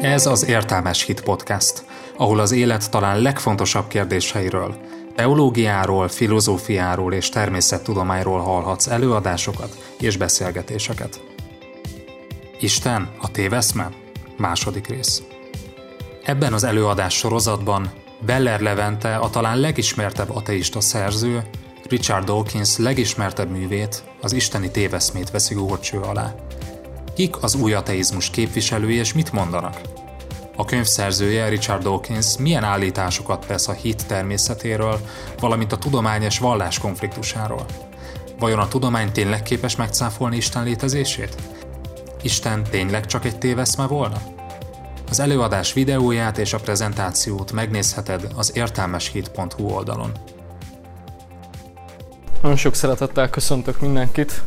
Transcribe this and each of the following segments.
Ez az Értelmes Hit Podcast, ahol az élet talán legfontosabb kérdéseiről, teológiáról, filozófiáról és természettudományról hallhatsz előadásokat és beszélgetéseket. Isten a téveszme? Második rész. Ebben az előadás sorozatban Beller Levente a talán legismertebb ateista szerző, Richard Dawkins legismertebb művét, az isteni téveszmét veszi górcső alá. Kik az új ateizmus képviselői és mit mondanak? A könyv szerzője Richard Dawkins milyen állításokat tesz a hit természetéről, valamint a tudomány és vallás konfliktusáról? Vajon a tudomány tényleg képes megcáfolni Isten létezését? Isten tényleg csak egy téveszme volna? Az előadás videóját és a prezentációt megnézheted az értelmeshit.hu oldalon. Nagyon sok szeretettel köszöntök mindenkit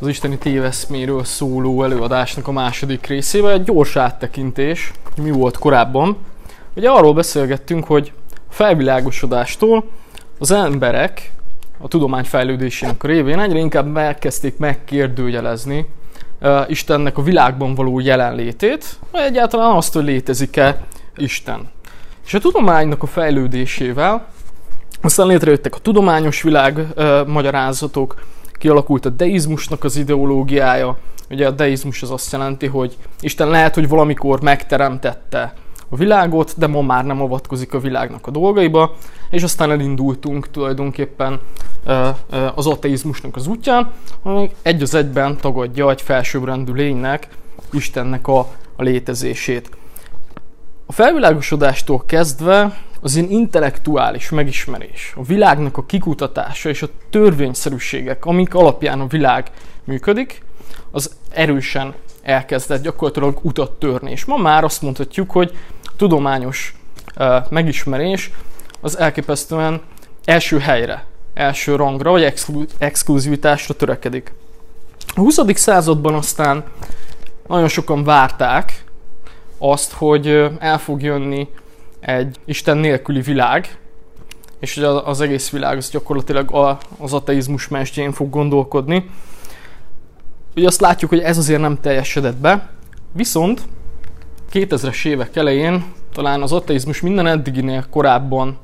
az isteni téveszméről szóló előadásnak a második részével. Egy gyors áttekintés, mi volt korábban. Ugye arról beszélgettünk, hogy a felvilágosodástól az emberek a tudomány fejlődésének a révén egyre inkább elkezdték megkérdőjelezni uh, Istennek a világban való jelenlétét, vagy egyáltalán azt, hogy létezik-e Isten. És a tudománynak a fejlődésével aztán létrejöttek a tudományos világ uh, magyarázatok, kialakult a deizmusnak az ideológiája. Ugye a deizmus az azt jelenti, hogy Isten lehet, hogy valamikor megteremtette a világot, de ma már nem avatkozik a világnak a dolgaiba, és aztán elindultunk tulajdonképpen az ateizmusnak az útján, ami egy az egyben tagadja egy felsőbbrendű lénynek, Istennek a, a létezését. A felvilágosodástól kezdve az én intellektuális megismerés, a világnak a kikutatása és a törvényszerűségek, amik alapján a világ működik, az erősen elkezdett gyakorlatilag utat törni. És ma már azt mondhatjuk, hogy tudományos megismerés az elképesztően első helyre, első rangra vagy exklu- exkluzivitásra törekedik. A 20. században aztán nagyon sokan várták azt, hogy el fog jönni egy Isten nélküli világ, és hogy az egész világ az gyakorlatilag az ateizmus mestjén fog gondolkodni. Ugye azt látjuk, hogy ez azért nem teljesedett be, viszont 2000-es évek elején talán az ateizmus minden eddiginél korábban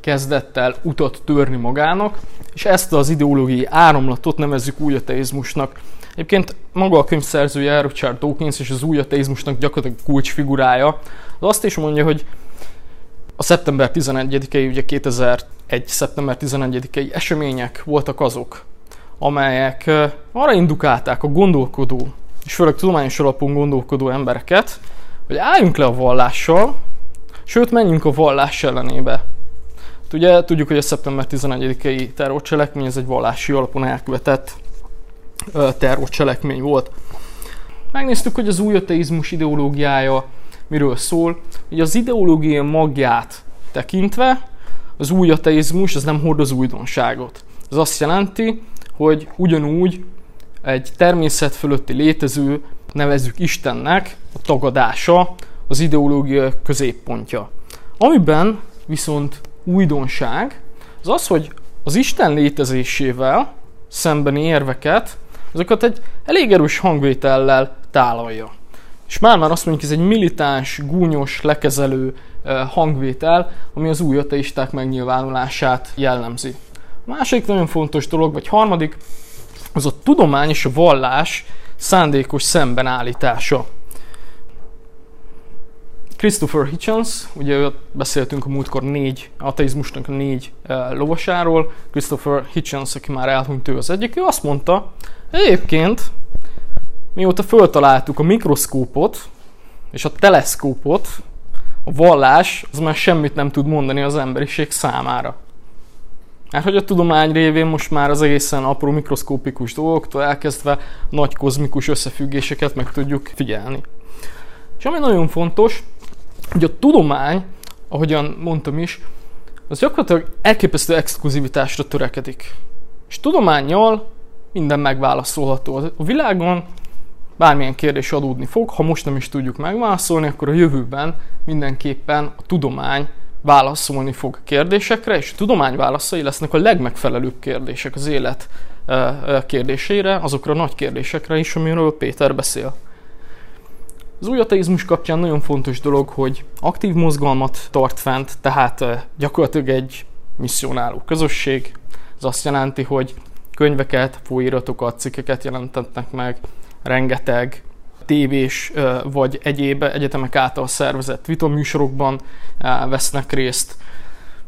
kezdett el utat törni magának, és ezt az ideológiai áramlatot nevezzük új ateizmusnak. Egyébként maga a könyv szerzője, Richard Dawkins és az új ateizmusnak gyakorlatilag kulcsfigurája, az azt is mondja, hogy a szeptember 11-i, ugye 2001. szeptember 11-i események voltak azok, amelyek arra indukálták a gondolkodó, és főleg tudományos alapon gondolkodó embereket, hogy álljunk le a vallással, sőt menjünk a vallás ellenébe. Ugye tudjuk, hogy a szeptember 11-i terrorcselekmény, ez egy vallási alapon elkövetett terrorcselekmény volt. Megnéztük, hogy az új ateizmus ideológiája miről szól. Ugye az ideológia magját tekintve az új ateizmus az nem hordoz újdonságot. Ez azt jelenti, hogy ugyanúgy egy természet fölötti létező, nevezzük Istennek, a tagadása az ideológia középpontja. Amiben viszont újdonság az az, hogy az Isten létezésével szembeni érveket, azokat egy elég erős hangvétellel tálalja. És már már azt mondjuk, ez egy militáns, gúnyos, lekezelő hangvétel, ami az új ateisták megnyilvánulását jellemzi. A második nagyon fontos dolog, vagy harmadik, az a tudomány és a vallás szándékos szembenállítása. Christopher Hitchens, ugye beszéltünk a múltkor négy, ateizmusnak a négy uh, lovasáról, Christopher Hitchens, aki már elhunyt ő az egyik, ő azt mondta, egyébként mióta föltaláltuk a mikroszkópot és a teleszkópot, a vallás az már semmit nem tud mondani az emberiség számára. Mert hogy a tudomány révén most már az egészen apró mikroszkópikus dolgoktól elkezdve nagy kozmikus összefüggéseket meg tudjuk figyelni. És ami nagyon fontos, hogy a tudomány, ahogyan mondtam is, az gyakorlatilag elképesztő exkluzivitásra törekedik. És tudományjal minden megválaszolható. A világon bármilyen kérdés adódni fog, ha most nem is tudjuk megválaszolni, akkor a jövőben mindenképpen a tudomány válaszolni fog kérdésekre, és a tudomány válaszai lesznek a legmegfelelőbb kérdések az élet kérdésére, azokra a nagy kérdésekre is, amiről Péter beszél. Az új ateizmus kapcsán nagyon fontos dolog, hogy aktív mozgalmat tart fent, tehát gyakorlatilag egy misszionáló közösség. Ez azt jelenti, hogy könyveket, folyiratokat, cikkeket jelentetnek meg, rengeteg tévés vagy egyéb egyetemek által szervezett vitaműsorokban vesznek részt.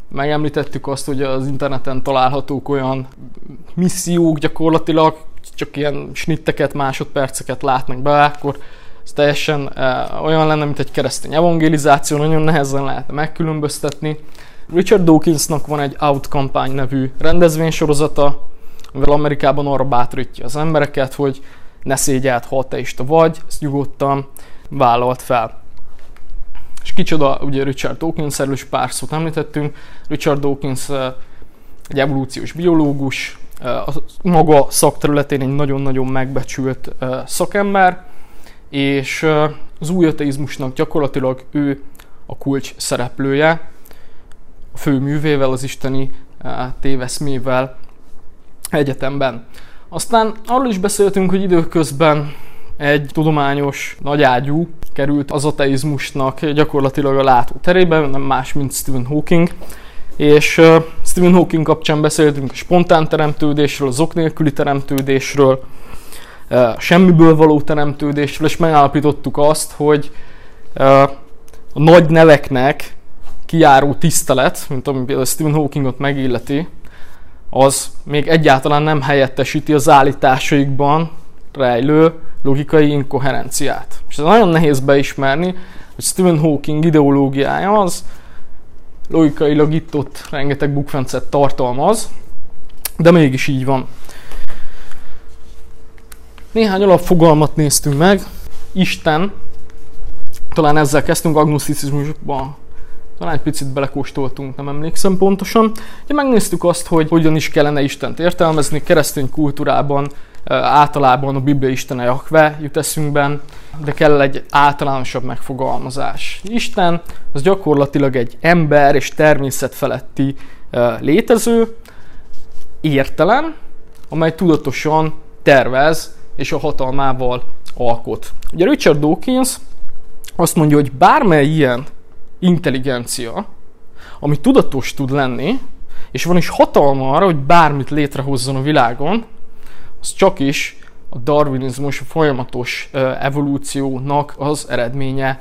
Megemlítettük azt, hogy az interneten találhatók olyan missziók gyakorlatilag, csak ilyen snitteket, másodperceket látnak be, akkor ez teljesen olyan lenne, mint egy keresztény evangelizáció, nagyon nehezen lehetne megkülönböztetni. Richard Dawkinsnak van egy Out Campaign nevű rendezvénysorozata, mivel Amerikában arra bátorítja az embereket, hogy ne szégyelt, ha ateista vagy, ezt nyugodtan vállalt fel. És kicsoda, ugye Richard Dawkins, erről is pár szót említettünk. Richard Dawkins egy evolúciós biológus, a maga szakterületén egy nagyon-nagyon megbecsült szakember, és az új ateizmusnak gyakorlatilag ő a kulcs szereplője, a fő művével, az isteni téveszmével egyetemben. Aztán arról is beszéltünk, hogy időközben egy tudományos nagyágyú került az ateizmusnak gyakorlatilag a látó terébe, nem más, mint Stephen Hawking. És Stephen Hawking kapcsán beszéltünk a spontán teremtődésről, az ok nélküli teremtődésről, uh, semmiből való teremtődésről, és megállapítottuk azt, hogy a nagy neveknek kiáró tisztelet, mint ami például Stephen Hawkingot megilleti, az még egyáltalán nem helyettesíti az állításaikban rejlő logikai inkoherenciát. És ez nagyon nehéz beismerni, hogy Stephen Hawking ideológiája az logikailag itt rengeteg bukfencet tartalmaz, de mégis így van. Néhány alapfogalmat néztünk meg. Isten, talán ezzel kezdtünk agnoszticizmusban talán egy picit belekóstoltunk, nem emlékszem pontosan. Ugye megnéztük azt, hogy hogyan is kellene Istent értelmezni, keresztény kultúrában általában a Biblia Istene Jahve jut eszünkben, de kell egy általánosabb megfogalmazás. Isten az gyakorlatilag egy ember és természet feletti létező, értelem, amely tudatosan tervez és a hatalmával alkot. Ugye Richard Dawkins azt mondja, hogy bármely ilyen intelligencia, ami tudatos tud lenni, és van is hatalma arra, hogy bármit létrehozzon a világon, az csak is a darwinizmus a folyamatos evolúciónak az eredménye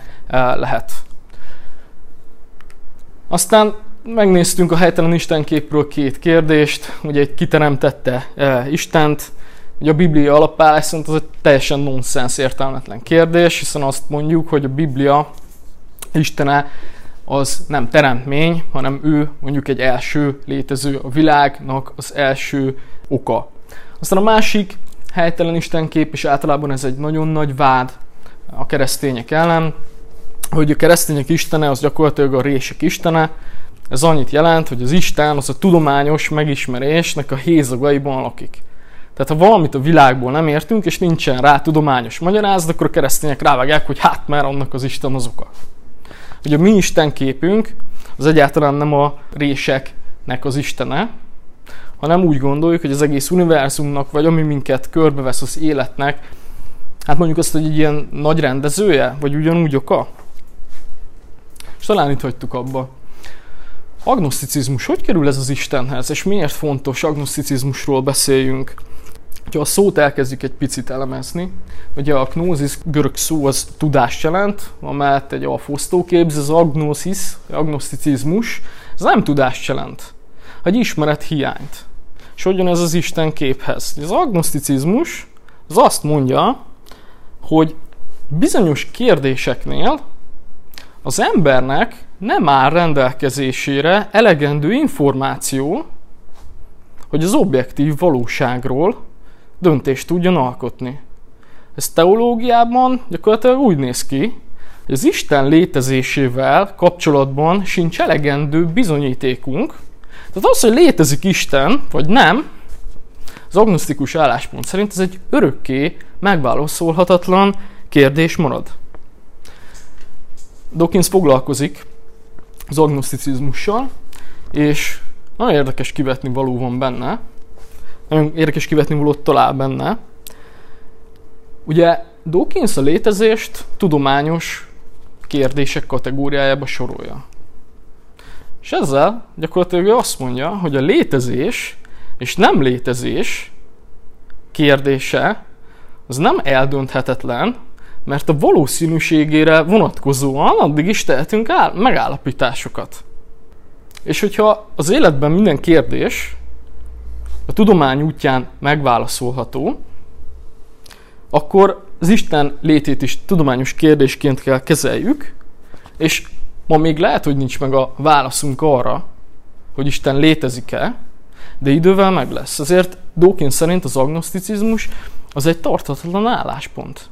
lehet. Aztán megnéztünk a helytelen Istenképről két kérdést, ugye egy kiteremtette Istent, ugye a Biblia alapállás szerint az egy teljesen nonsens értelmetlen kérdés, hiszen azt mondjuk, hogy a Biblia Istene az nem teremtmény, hanem ő mondjuk egy első létező, a világnak az első oka. Aztán a másik helytelen istenkép, és általában ez egy nagyon nagy vád a keresztények ellen, hogy a keresztények istene az gyakorlatilag a rések istene, ez annyit jelent, hogy az Isten az a tudományos megismerésnek a hézagaiban lakik. Tehát ha valamit a világból nem értünk, és nincsen rá tudományos magyarázat, akkor a keresztények rávágják, hogy hát már annak az Isten az oka hogy a mi Isten képünk az egyáltalán nem a réseknek az Istene, hanem úgy gondoljuk, hogy az egész univerzumnak, vagy ami minket körbevesz az életnek, hát mondjuk azt, hogy egy ilyen nagy rendezője, vagy ugyanúgy oka. És talán itt hagytuk abba. Agnoszticizmus, hogy kerül ez az Istenhez, és miért fontos agnoszticizmusról beszéljünk? Ha a szót elkezdjük egy picit ugye a gnózis görög szó az tudást jelent, amelyet egy alfosztó képz, az agnosis, agnoszticizmus, ez nem tudást jelent, egy ismeret hiányt. És hogyan ez az Isten képhez? Az agnoszticizmus az azt mondja, hogy bizonyos kérdéseknél az embernek nem áll rendelkezésére elegendő információ, hogy az objektív valóságról döntést tudjon alkotni. Ez teológiában gyakorlatilag úgy néz ki, hogy az Isten létezésével kapcsolatban sincs elegendő bizonyítékunk. Tehát az, hogy létezik Isten, vagy nem, az agnosztikus álláspont szerint ez egy örökké megválaszolhatatlan kérdés marad. Dawkins foglalkozik az agnoszticizmussal, és nagyon érdekes kivetni való van benne, nagyon érdekes kivetni valót talál benne. Ugye Dawkins a létezést tudományos kérdések kategóriájába sorolja. És ezzel gyakorlatilag ő azt mondja, hogy a létezés és nem létezés kérdése az nem eldönthetetlen, mert a valószínűségére vonatkozóan addig is tehetünk áll- megállapításokat. És hogyha az életben minden kérdés a tudomány útján megválaszolható, akkor az Isten létét is tudományos kérdésként kell kezeljük, és ma még lehet, hogy nincs meg a válaszunk arra, hogy Isten létezik-e, de idővel meg lesz. Ezért Dawkins szerint az agnoszticizmus az egy tartatlan álláspont.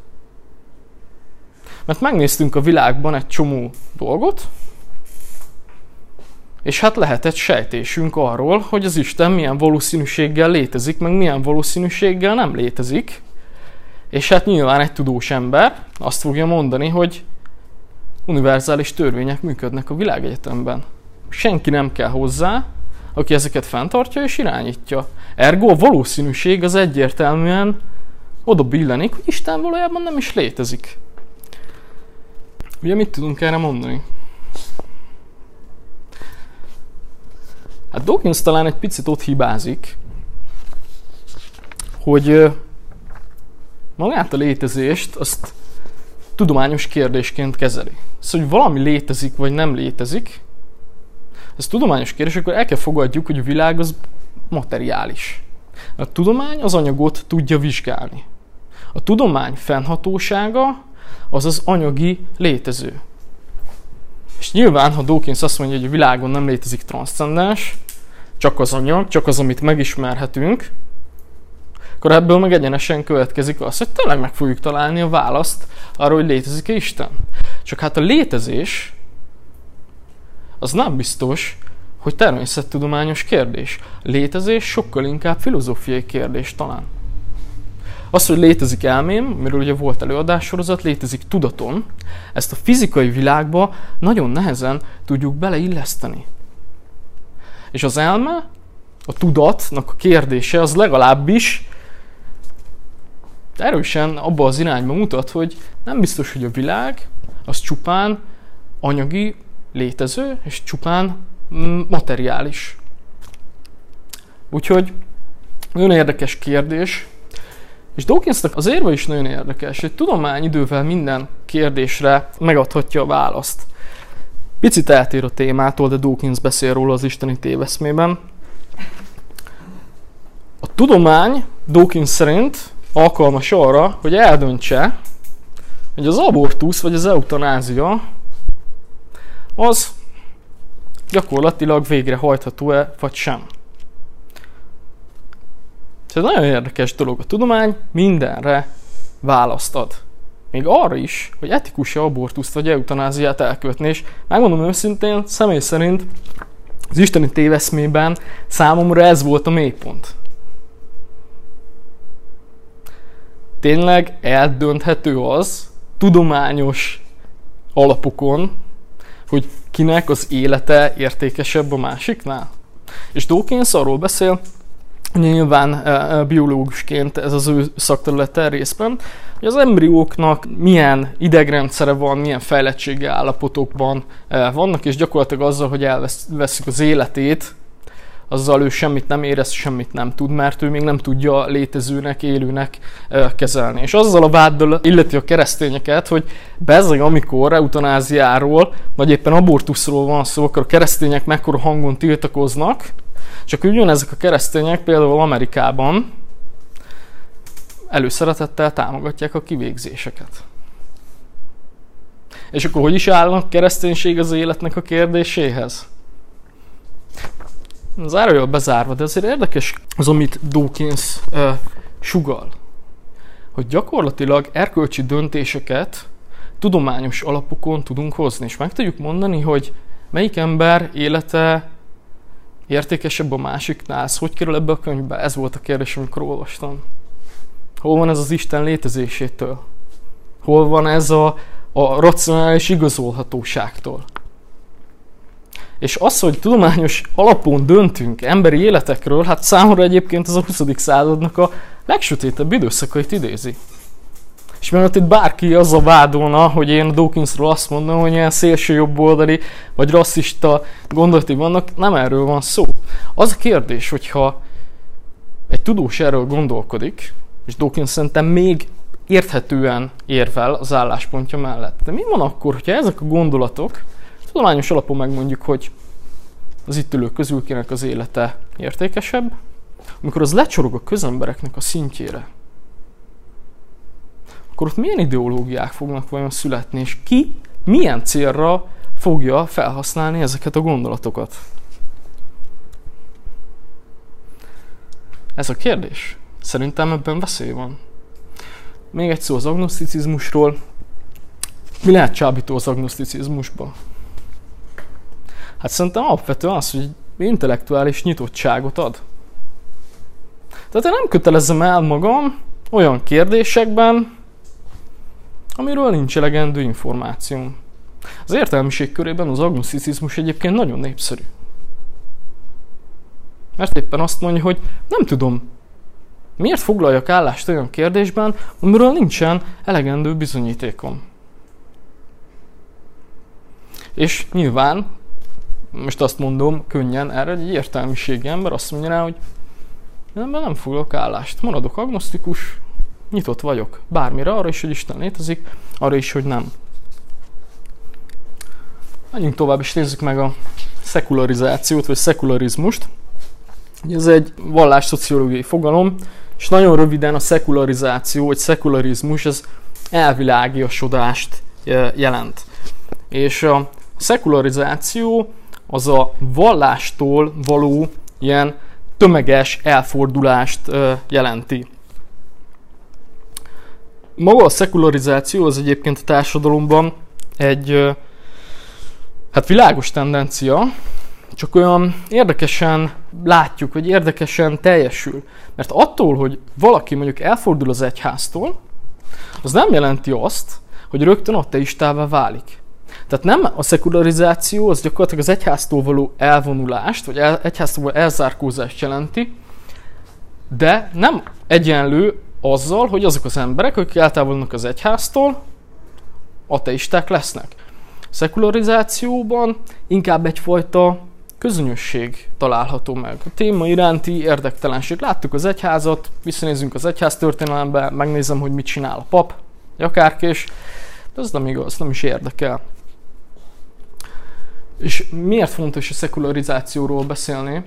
Mert megnéztünk a világban egy csomó dolgot, és hát lehetett sejtésünk arról, hogy az Isten milyen valószínűséggel létezik, meg milyen valószínűséggel nem létezik. És hát nyilván egy tudós ember azt fogja mondani, hogy univerzális törvények működnek a világegyetemben. Senki nem kell hozzá, aki ezeket fenntartja és irányítja. Ergo a valószínűség az egyértelműen oda billenik, hogy Isten valójában nem is létezik. Ugye mit tudunk erre mondani? Hát Dawkins talán egy picit ott hibázik, hogy magát a létezést azt tudományos kérdésként kezeli. Szóval, hogy valami létezik vagy nem létezik, ez tudományos kérdés, akkor el kell fogadjuk, hogy a világ az materiális. A tudomány az anyagot tudja vizsgálni. A tudomány fennhatósága az az anyagi létező. És nyilván, ha Dawkins azt mondja, hogy a világon nem létezik transzcendens, csak az anyag, csak az, amit megismerhetünk, akkor ebből meg egyenesen következik az, hogy tényleg meg fogjuk találni a választ arra, hogy létezik-e Isten. Csak hát a létezés az nem biztos, hogy természettudományos kérdés. A létezés sokkal inkább filozófiai kérdés talán. Az, hogy létezik elmém, miről ugye volt előadássorozat, létezik tudaton, ezt a fizikai világba nagyon nehezen tudjuk beleilleszteni. És az elme, a tudatnak a kérdése az legalábbis erősen abba az irányba mutat, hogy nem biztos, hogy a világ az csupán anyagi, létező, és csupán materiális. Úgyhogy nagyon érdekes kérdés, és Dawkinsnak az érve is nagyon érdekes, hogy tudomány idővel minden kérdésre megadhatja a választ. Picit eltér a témától, de Dawkins beszél róla az isteni téveszmében. A tudomány Dawkins szerint alkalmas arra, hogy eldöntse, hogy az abortusz vagy az eutanázia az gyakorlatilag végrehajtható-e vagy sem. Ez nagyon érdekes dolog. A tudomány mindenre választ ad. Még arra is, hogy etikus-e abortuszt vagy eutanáziát elkövetni, és megmondom őszintén, személy szerint az isteni téveszmében számomra ez volt a mélypont. Tényleg eldönthető az, tudományos alapokon, hogy kinek az élete értékesebb a másiknál. És Dawkins arról beszél, nyilván biológusként ez az ő szakterülete részben, hogy az embrióknak milyen idegrendszere van, milyen fejlettségi állapotokban vannak, és gyakorlatilag azzal, hogy elveszik az életét, azzal ő semmit nem érez, semmit nem tud, mert ő még nem tudja létezőnek, élőnek kezelni. És azzal a váddal illeti a keresztényeket, hogy bezzeg amikor eutanáziáról, vagy éppen abortuszról van szó, akkor a keresztények mekkora hangon tiltakoznak, csak ugyanezek a keresztények például Amerikában előszeretettel támogatják a kivégzéseket. És akkor hogy is állnak kereszténység az életnek a kérdéséhez? Zárójól bezárva, de azért érdekes az, amit Dawkins uh, sugal. Hogy gyakorlatilag erkölcsi döntéseket tudományos alapokon tudunk hozni, és meg tudjuk mondani, hogy melyik ember élete értékesebb a másiknál, ez hogy kerül ebbe a könyvbe? Ez volt a kérdés, amikor olvastam. Hol van ez az Isten létezésétől? Hol van ez a, a racionális igazolhatóságtól? És az, hogy tudományos alapon döntünk emberi életekről, hát számomra egyébként ez a 20. századnak a legsötétebb időszakait idézi. És mielőtt itt bárki azzal vádolna, hogy én Dawkinsról azt mondom, hogy ilyen szélső jobboldali vagy rasszista gondolatai vannak, nem erről van szó. Az a kérdés, hogyha egy tudós erről gondolkodik, és Dawkins szerintem még érthetően érvel az álláspontja mellett. De mi van akkor, hogyha ezek a gondolatok tudományos alapon megmondjuk, hogy az itt ülők közül kinek az élete értékesebb, amikor az lecsorog a közembereknek a szintjére, akkor ott milyen ideológiák fognak vajon születni, és ki milyen célra fogja felhasználni ezeket a gondolatokat? Ez a kérdés. Szerintem ebben veszély van. Még egy szó az agnoszticizmusról. Mi lehet csábító az agnoszticizmusba? Hát szerintem alapvetően az, hogy intellektuális nyitottságot ad. Tehát én nem kötelezem el magam olyan kérdésekben, amiről nincs elegendő információm. Az értelmiség körében az agnoszticizmus egyébként nagyon népszerű. Mert éppen azt mondja, hogy nem tudom, miért foglaljak állást olyan kérdésben, amiről nincsen elegendő bizonyítékom. És nyilván, most azt mondom könnyen, erre egy értelmiségi ember azt mondja rá, hogy nem, nem foglalok állást, maradok agnosztikus, nyitott vagyok bármire, arra is, hogy Isten létezik, arra is, hogy nem. Menjünk tovább, és nézzük meg a szekularizációt, vagy szekularizmust. Ez egy vallásszociológiai fogalom, és nagyon röviden a szekularizáció, vagy szekularizmus, ez elvilágiosodást jelent. És a szekularizáció az a vallástól való ilyen tömeges elfordulást jelenti. Maga a szekularizáció az egyébként a társadalomban egy hát világos tendencia, csak olyan érdekesen látjuk, hogy érdekesen teljesül. Mert attól, hogy valaki mondjuk elfordul az egyháztól, az nem jelenti azt, hogy rögtön ateistává válik. Tehát nem a szekularizáció, az gyakorlatilag az egyháztól való elvonulást, vagy egyháztól való elzárkózást jelenti, de nem egyenlő azzal, hogy azok az emberek, akik eltávolodnak az egyháztól, ateisták lesznek. Szekularizációban inkább egyfajta közönösség található meg. A téma iránti érdektelenség. Láttuk az egyházat, visszanézünk az egyház történelembe, megnézem, hogy mit csinál a pap, akárkés, de ez nem igaz, nem is érdekel. És miért fontos a szekularizációról beszélni?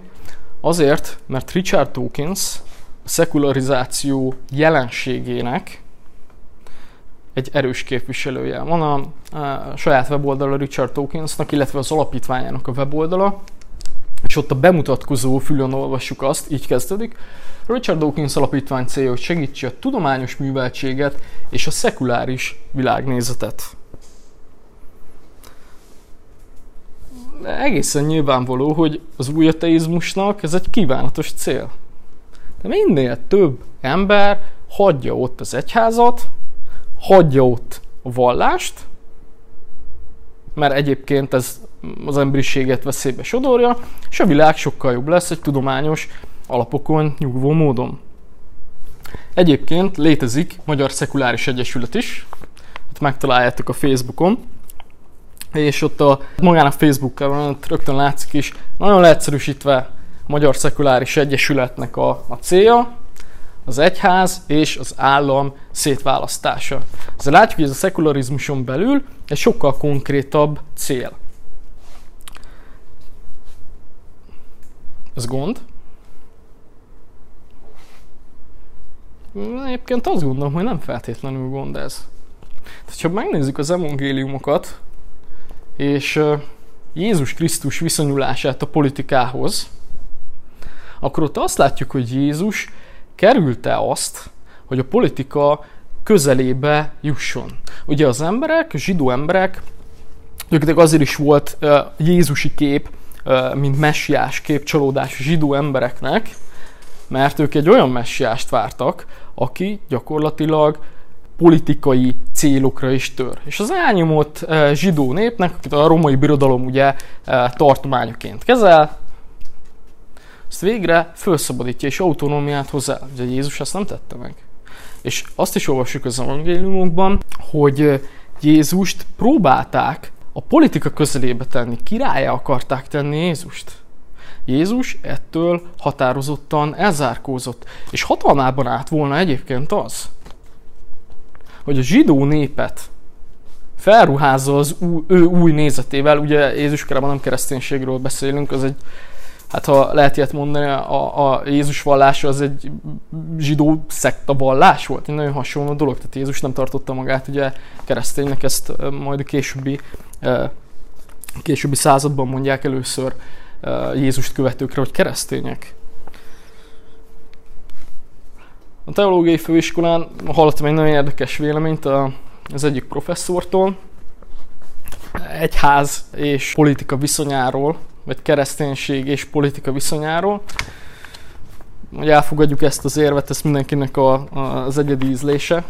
Azért, mert Richard Dawkins szekularizáció jelenségének egy erős képviselője. Van a, a saját weboldala Richard Dawkinsnak, illetve az alapítványának a weboldala, és ott a bemutatkozó fülön olvassuk azt, így kezdődik. Richard Dawkins alapítvány célja, hogy segítse a tudományos műveltséget és a szekuláris világnézetet. De egészen nyilvánvaló, hogy az új ateizmusnak ez egy kívánatos cél. De minél több ember hagyja ott az egyházat, hagyja ott a vallást, mert egyébként ez az emberiséget veszélybe sodorja, és a világ sokkal jobb lesz egy tudományos alapokon nyugvó módon. Egyébként létezik Magyar Szekuláris Egyesület is, itt megtaláljátok a Facebookon, és ott a magán a Facebookon rögtön látszik is, nagyon leegyszerűsítve Magyar Szekuláris Egyesületnek a, a célja, az egyház és az állam szétválasztása. Ezzel látjuk, hogy ez a szekularizmuson belül egy sokkal konkrétabb cél. Ez gond? Egyébként azt gondolom, hogy nem feltétlenül gond ez. Tehát, ha megnézzük az evangéliumokat, és Jézus Krisztus viszonyulását a politikához, akkor ott azt látjuk, hogy Jézus kerülte azt, hogy a politika közelébe jusson. Ugye az emberek, zsidó emberek, gyakorlatilag azért is volt uh, Jézusi kép, uh, mint messiás kép csalódás zsidó embereknek, mert ők egy olyan messiást vártak, aki gyakorlatilag politikai célokra is tör. És az elnyomott zsidó népnek, akit a romai birodalom ugye tartományoként kezel, ezt végre felszabadítja és autonómiát hozzá. Ugye Jézus ezt nem tette meg. És azt is olvassuk az evangéliumokban, hogy Jézust próbálták a politika közelébe tenni, királyá akarták tenni Jézust. Jézus ettől határozottan elzárkózott, és hatalmában állt volna egyébként az, hogy a zsidó népet felruházza az új, ő új nézetével, ugye Jézus korában nem kereszténységről beszélünk, az egy, hát ha lehet ilyet mondani, a, a Jézus vallása az egy zsidó szekta vallás volt, egy nagyon hasonló dolog, tehát Jézus nem tartotta magát ugye kereszténynek, ezt majd a későbbi, későbbi században mondják először Jézust követőkre, hogy keresztények. A teológiai főiskolán hallottam egy nagyon érdekes véleményt az egyik professzortól, egyház és politika viszonyáról, vagy kereszténység és politika viszonyáról. Hogy elfogadjuk ezt az érvet, ez mindenkinek a, az egyedi ízlése.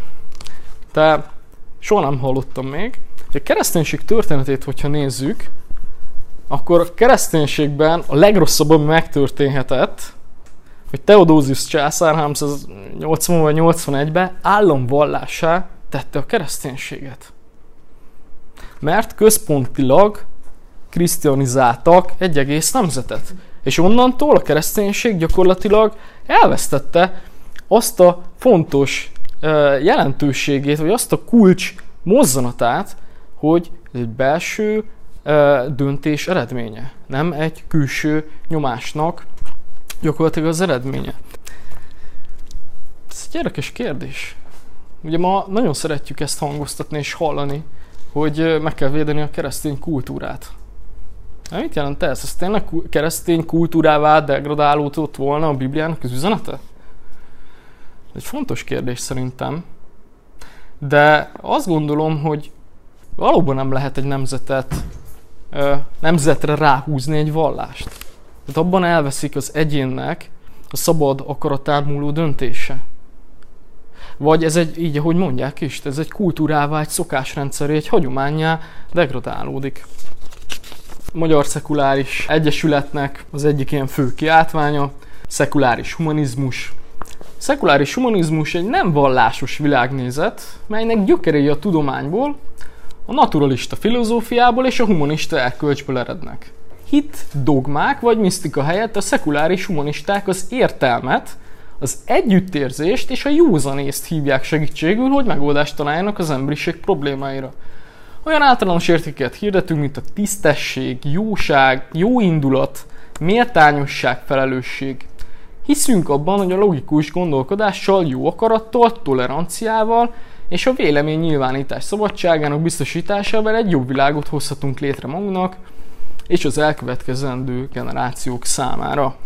De soha nem hallottam még. hogy A kereszténység történetét, hogyha nézzük, akkor a kereszténységben a legrosszabb, ami megtörténhetett, hogy Theodosius császár 380 vagy 81-ben államvallásá tette a kereszténységet. Mert központilag krisztianizáltak egy egész nemzetet. És onnantól a kereszténység gyakorlatilag elvesztette azt a fontos jelentőségét, vagy azt a kulcs mozzanatát, hogy egy belső döntés eredménye, nem egy külső nyomásnak gyakorlatilag az eredménye. Ez egy érdekes kérdés. Ugye ma nagyon szeretjük ezt hangoztatni és hallani, hogy meg kell védeni a keresztény kultúrát. Na, mit jelent ez? Ez tényleg keresztény kultúrává degradálódott volna a Bibliának az üzenete? Egy fontos kérdés szerintem. De azt gondolom, hogy valóban nem lehet egy nemzetet nemzetre ráhúzni egy vallást. Tehát abban elveszik az egyénnek a szabad akaratán múló döntése. Vagy ez egy, így ahogy mondják is, ez egy kultúrává, egy szokásrendszeré, egy hagyományá degradálódik. Magyar Szekuláris Egyesületnek az egyik ilyen fő kiáltványa, szekuláris humanizmus. Szekuláris humanizmus egy nem vallásos világnézet, melynek gyökerei a tudományból, a naturalista filozófiából és a humanista erkölcsből erednek. Hit, dogmák vagy misztika helyett a szekuláris humanisták az értelmet, az együttérzést és a józanészt hívják segítségül, hogy megoldást találjanak az emberiség problémáira. Olyan általános értéket hirdetünk, mint a tisztesség, jóság, jó indulat, méltányosság, felelősség. Hiszünk abban, hogy a logikus gondolkodással, jó akarattal, toleranciával és a vélemény nyilvánítás szabadságának biztosításával egy jobb világot hozhatunk létre magunknak és az elkövetkezendő generációk számára.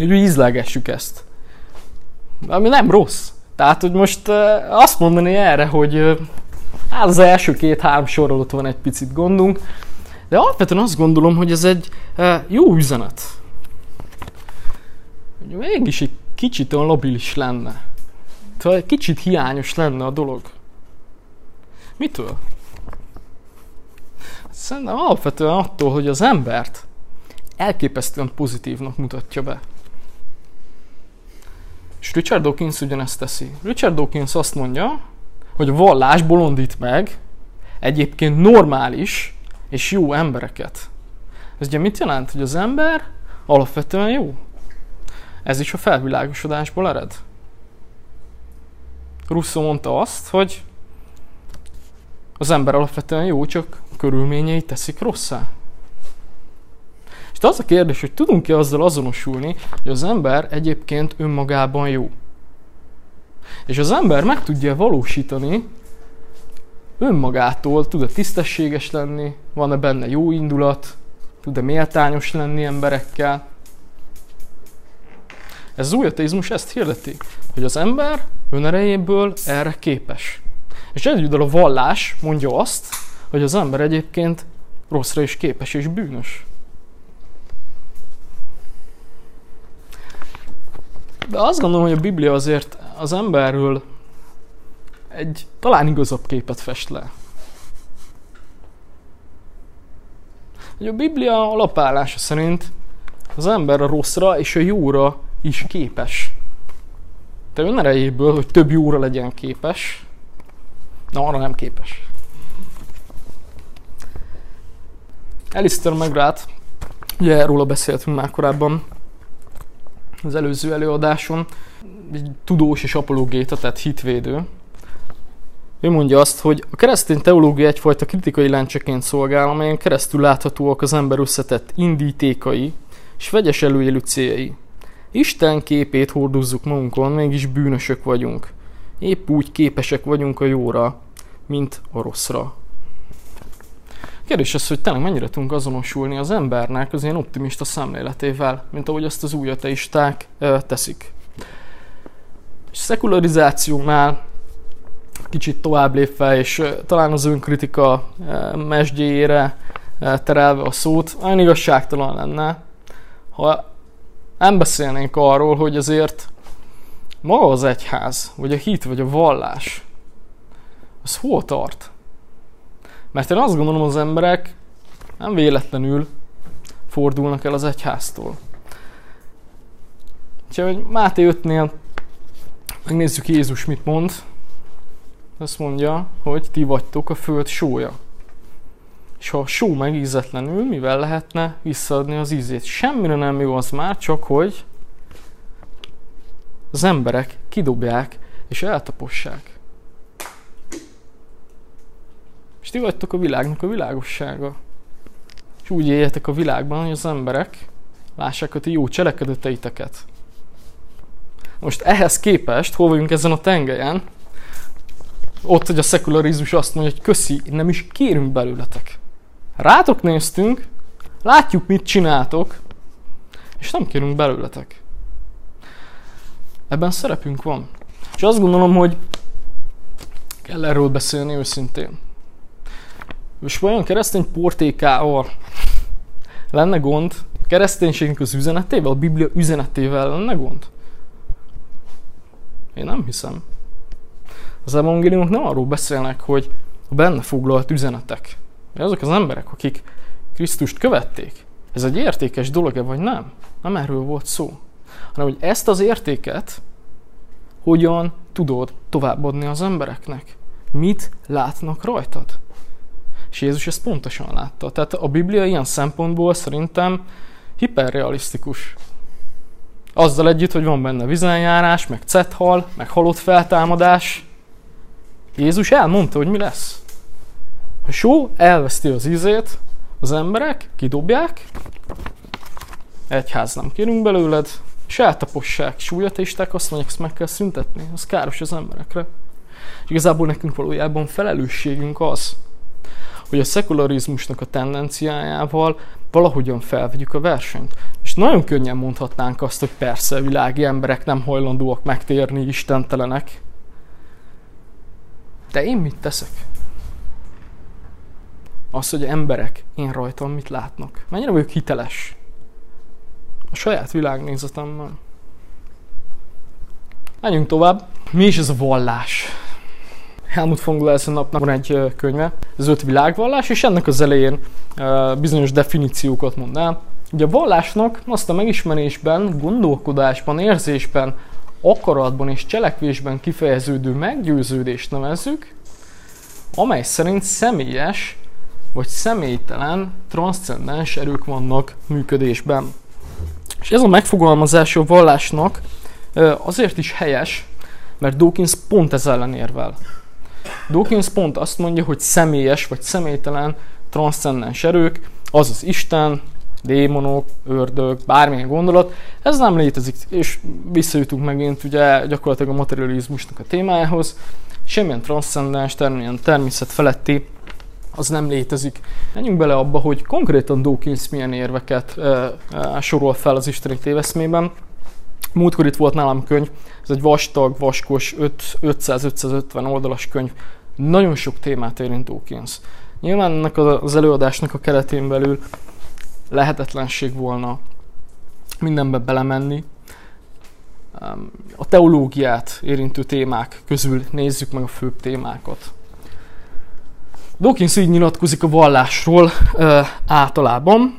Úgy ízlegessük ezt. Ami nem rossz. Tehát, hogy most azt mondani erre, hogy hát az első két-három sor alatt van egy picit gondunk, de alapvetően azt gondolom, hogy ez egy jó üzenet. Hogy mégis egy kicsit olyan labilis lenne. Szóval egy kicsit hiányos lenne a dolog. Mitől? Szerintem alapvetően attól, hogy az embert elképesztően pozitívnak mutatja be. És Richard Dawkins ugyanezt teszi. Richard Dawkins azt mondja, hogy a vallás bolondít meg egyébként normális és jó embereket. Ez ugye mit jelent? Hogy az ember alapvetően jó. Ez is a felvilágosodásból ered. Russo mondta azt, hogy az ember alapvetően jó, csak körülményei teszik rosszá. És az a kérdés, hogy tudunk-e azzal azonosulni, hogy az ember egyébként önmagában jó. És az ember meg tudja valósítani önmagától, tud-e tisztességes lenni, van-e benne jó indulat, tud-e méltányos lenni emberekkel. Ez az új ateizmus ezt hirdeti, hogy az ember önerejéből erre képes. És együtt a vallás mondja azt, hogy az ember egyébként rosszra is képes és bűnös. De azt gondolom, hogy a Biblia azért az emberről egy talán igazabb képet fest le. Hogy a Biblia alapállása szerint az ember a rosszra és a jóra is képes. te önerejéből, hogy több jóra legyen képes, na arra nem képes. Alistair McGrath, ugye róla beszéltünk már korábban az előző előadáson, tudós és apologéta, tehát hitvédő. Ő mondja azt, hogy a keresztény teológia egyfajta kritikai lencseként szolgál, amelyen keresztül láthatóak az ember összetett indítékai és vegyes előélő céljai. Isten képét hordozzuk magunkon, mégis bűnösök vagyunk. Épp úgy képesek vagyunk a jóra, mint a rosszra. Kérdés az, hogy tényleg mennyire tudunk azonosulni az embernek az ilyen optimista szemléletével, mint ahogy azt az új ateisták ö, teszik. Szekularizációnál kicsit tovább lépve, és talán az önkritika ö, terelve a szót, olyan igazságtalan lenne, ha nem beszélnénk arról, hogy azért maga az egyház, vagy a hit, vagy a vallás, az hol tart? Mert én azt gondolom, az emberek nem véletlenül fordulnak el az egyháztól. Úgyhogy Máté 5-nél megnézzük Jézus mit mond. Azt mondja, hogy ti vagytok a föld sója. És ha a só megízetlenül, mivel lehetne visszaadni az ízét? Semmire nem jó az már, csak hogy az emberek kidobják és eltapossák. És ti vagytok a világnak a világossága. És úgy éljetek a világban, hogy az emberek lássák a ti jó cselekedeteiteket. Most ehhez képest, hol vagyunk ezen a tengelyen, ott, hogy a szekularizmus azt mondja, hogy köszi, nem is kérünk belőletek. Rátok néztünk, látjuk, mit csináltok, és nem kérünk belőletek. Ebben szerepünk van. És azt gondolom, hogy kell erről beszélni őszintén. És vajon keresztény portékával lenne gond? A kereszténységnek az üzenetével, a Biblia üzenetével lenne gond? Én nem hiszem. Az evangéliumok nem arról beszélnek, hogy a benne foglalt üzenetek. Azok az emberek, akik Krisztust követték, ez egy értékes dolog-e vagy nem? Nem erről volt szó. Hanem, hogy ezt az értéket hogyan tudod továbbadni az embereknek. Mit látnak rajtad? És Jézus ezt pontosan látta. Tehát a Biblia ilyen szempontból szerintem hiperrealisztikus. Azzal együtt, hogy van benne vizenjárás, meg cethal, meg halott feltámadás. Jézus elmondta, hogy mi lesz. A só elveszti az ízét, az emberek kidobják, egyház nem kérünk belőled, és eltapossák, súlyatéisták azt mondják, ezt meg kell szüntetni, az káros az emberekre. És igazából nekünk valójában felelősségünk az, hogy a szekularizmusnak a tendenciájával valahogyan felvegyük a versenyt. Nagyon könnyen mondhatnánk azt, hogy persze, világi emberek nem hajlandóak megtérni, istentelenek. De én mit teszek? Az, hogy emberek én rajtam mit látnak. Mennyire vagyok hiteles? A saját világnézetemmel. Menjünk tovább. Mi is ez a vallás? Helmut von Glasenapnak van egy könyve, az öt világvallás, és ennek az elején bizonyos definíciókat mond el. Ugye a vallásnak azt a megismerésben, gondolkodásban, érzésben, akaratban és cselekvésben kifejeződő meggyőződést nevezzük, amely szerint személyes vagy személytelen, transzcendens erők vannak működésben. És ez a megfogalmazás a vallásnak azért is helyes, mert Dawkins pont ez ellen érvel. Dawkins pont azt mondja, hogy személyes vagy személytelen transzcendens erők, azaz Isten, démonok, ördög, bármilyen gondolat, ez nem létezik, és visszajutunk megint ugye gyakorlatilag a materializmusnak a témájához, semmilyen transzcendens, termilyen természet feletti az nem létezik. Menjünk bele abba, hogy konkrétan Dawkins milyen érveket e, e, sorol fel az isteni téveszmében. Múltkor itt volt nálam könyv, ez egy vastag, vaskos, 500-550 oldalas könyv, nagyon sok témát érint Dawkins. Nyilván ennek az előadásnak a keretén belül lehetetlenség volna mindenbe belemenni. A teológiát érintő témák közül nézzük meg a főbb témákat. Dawkins így nyilatkozik a vallásról ö, általában,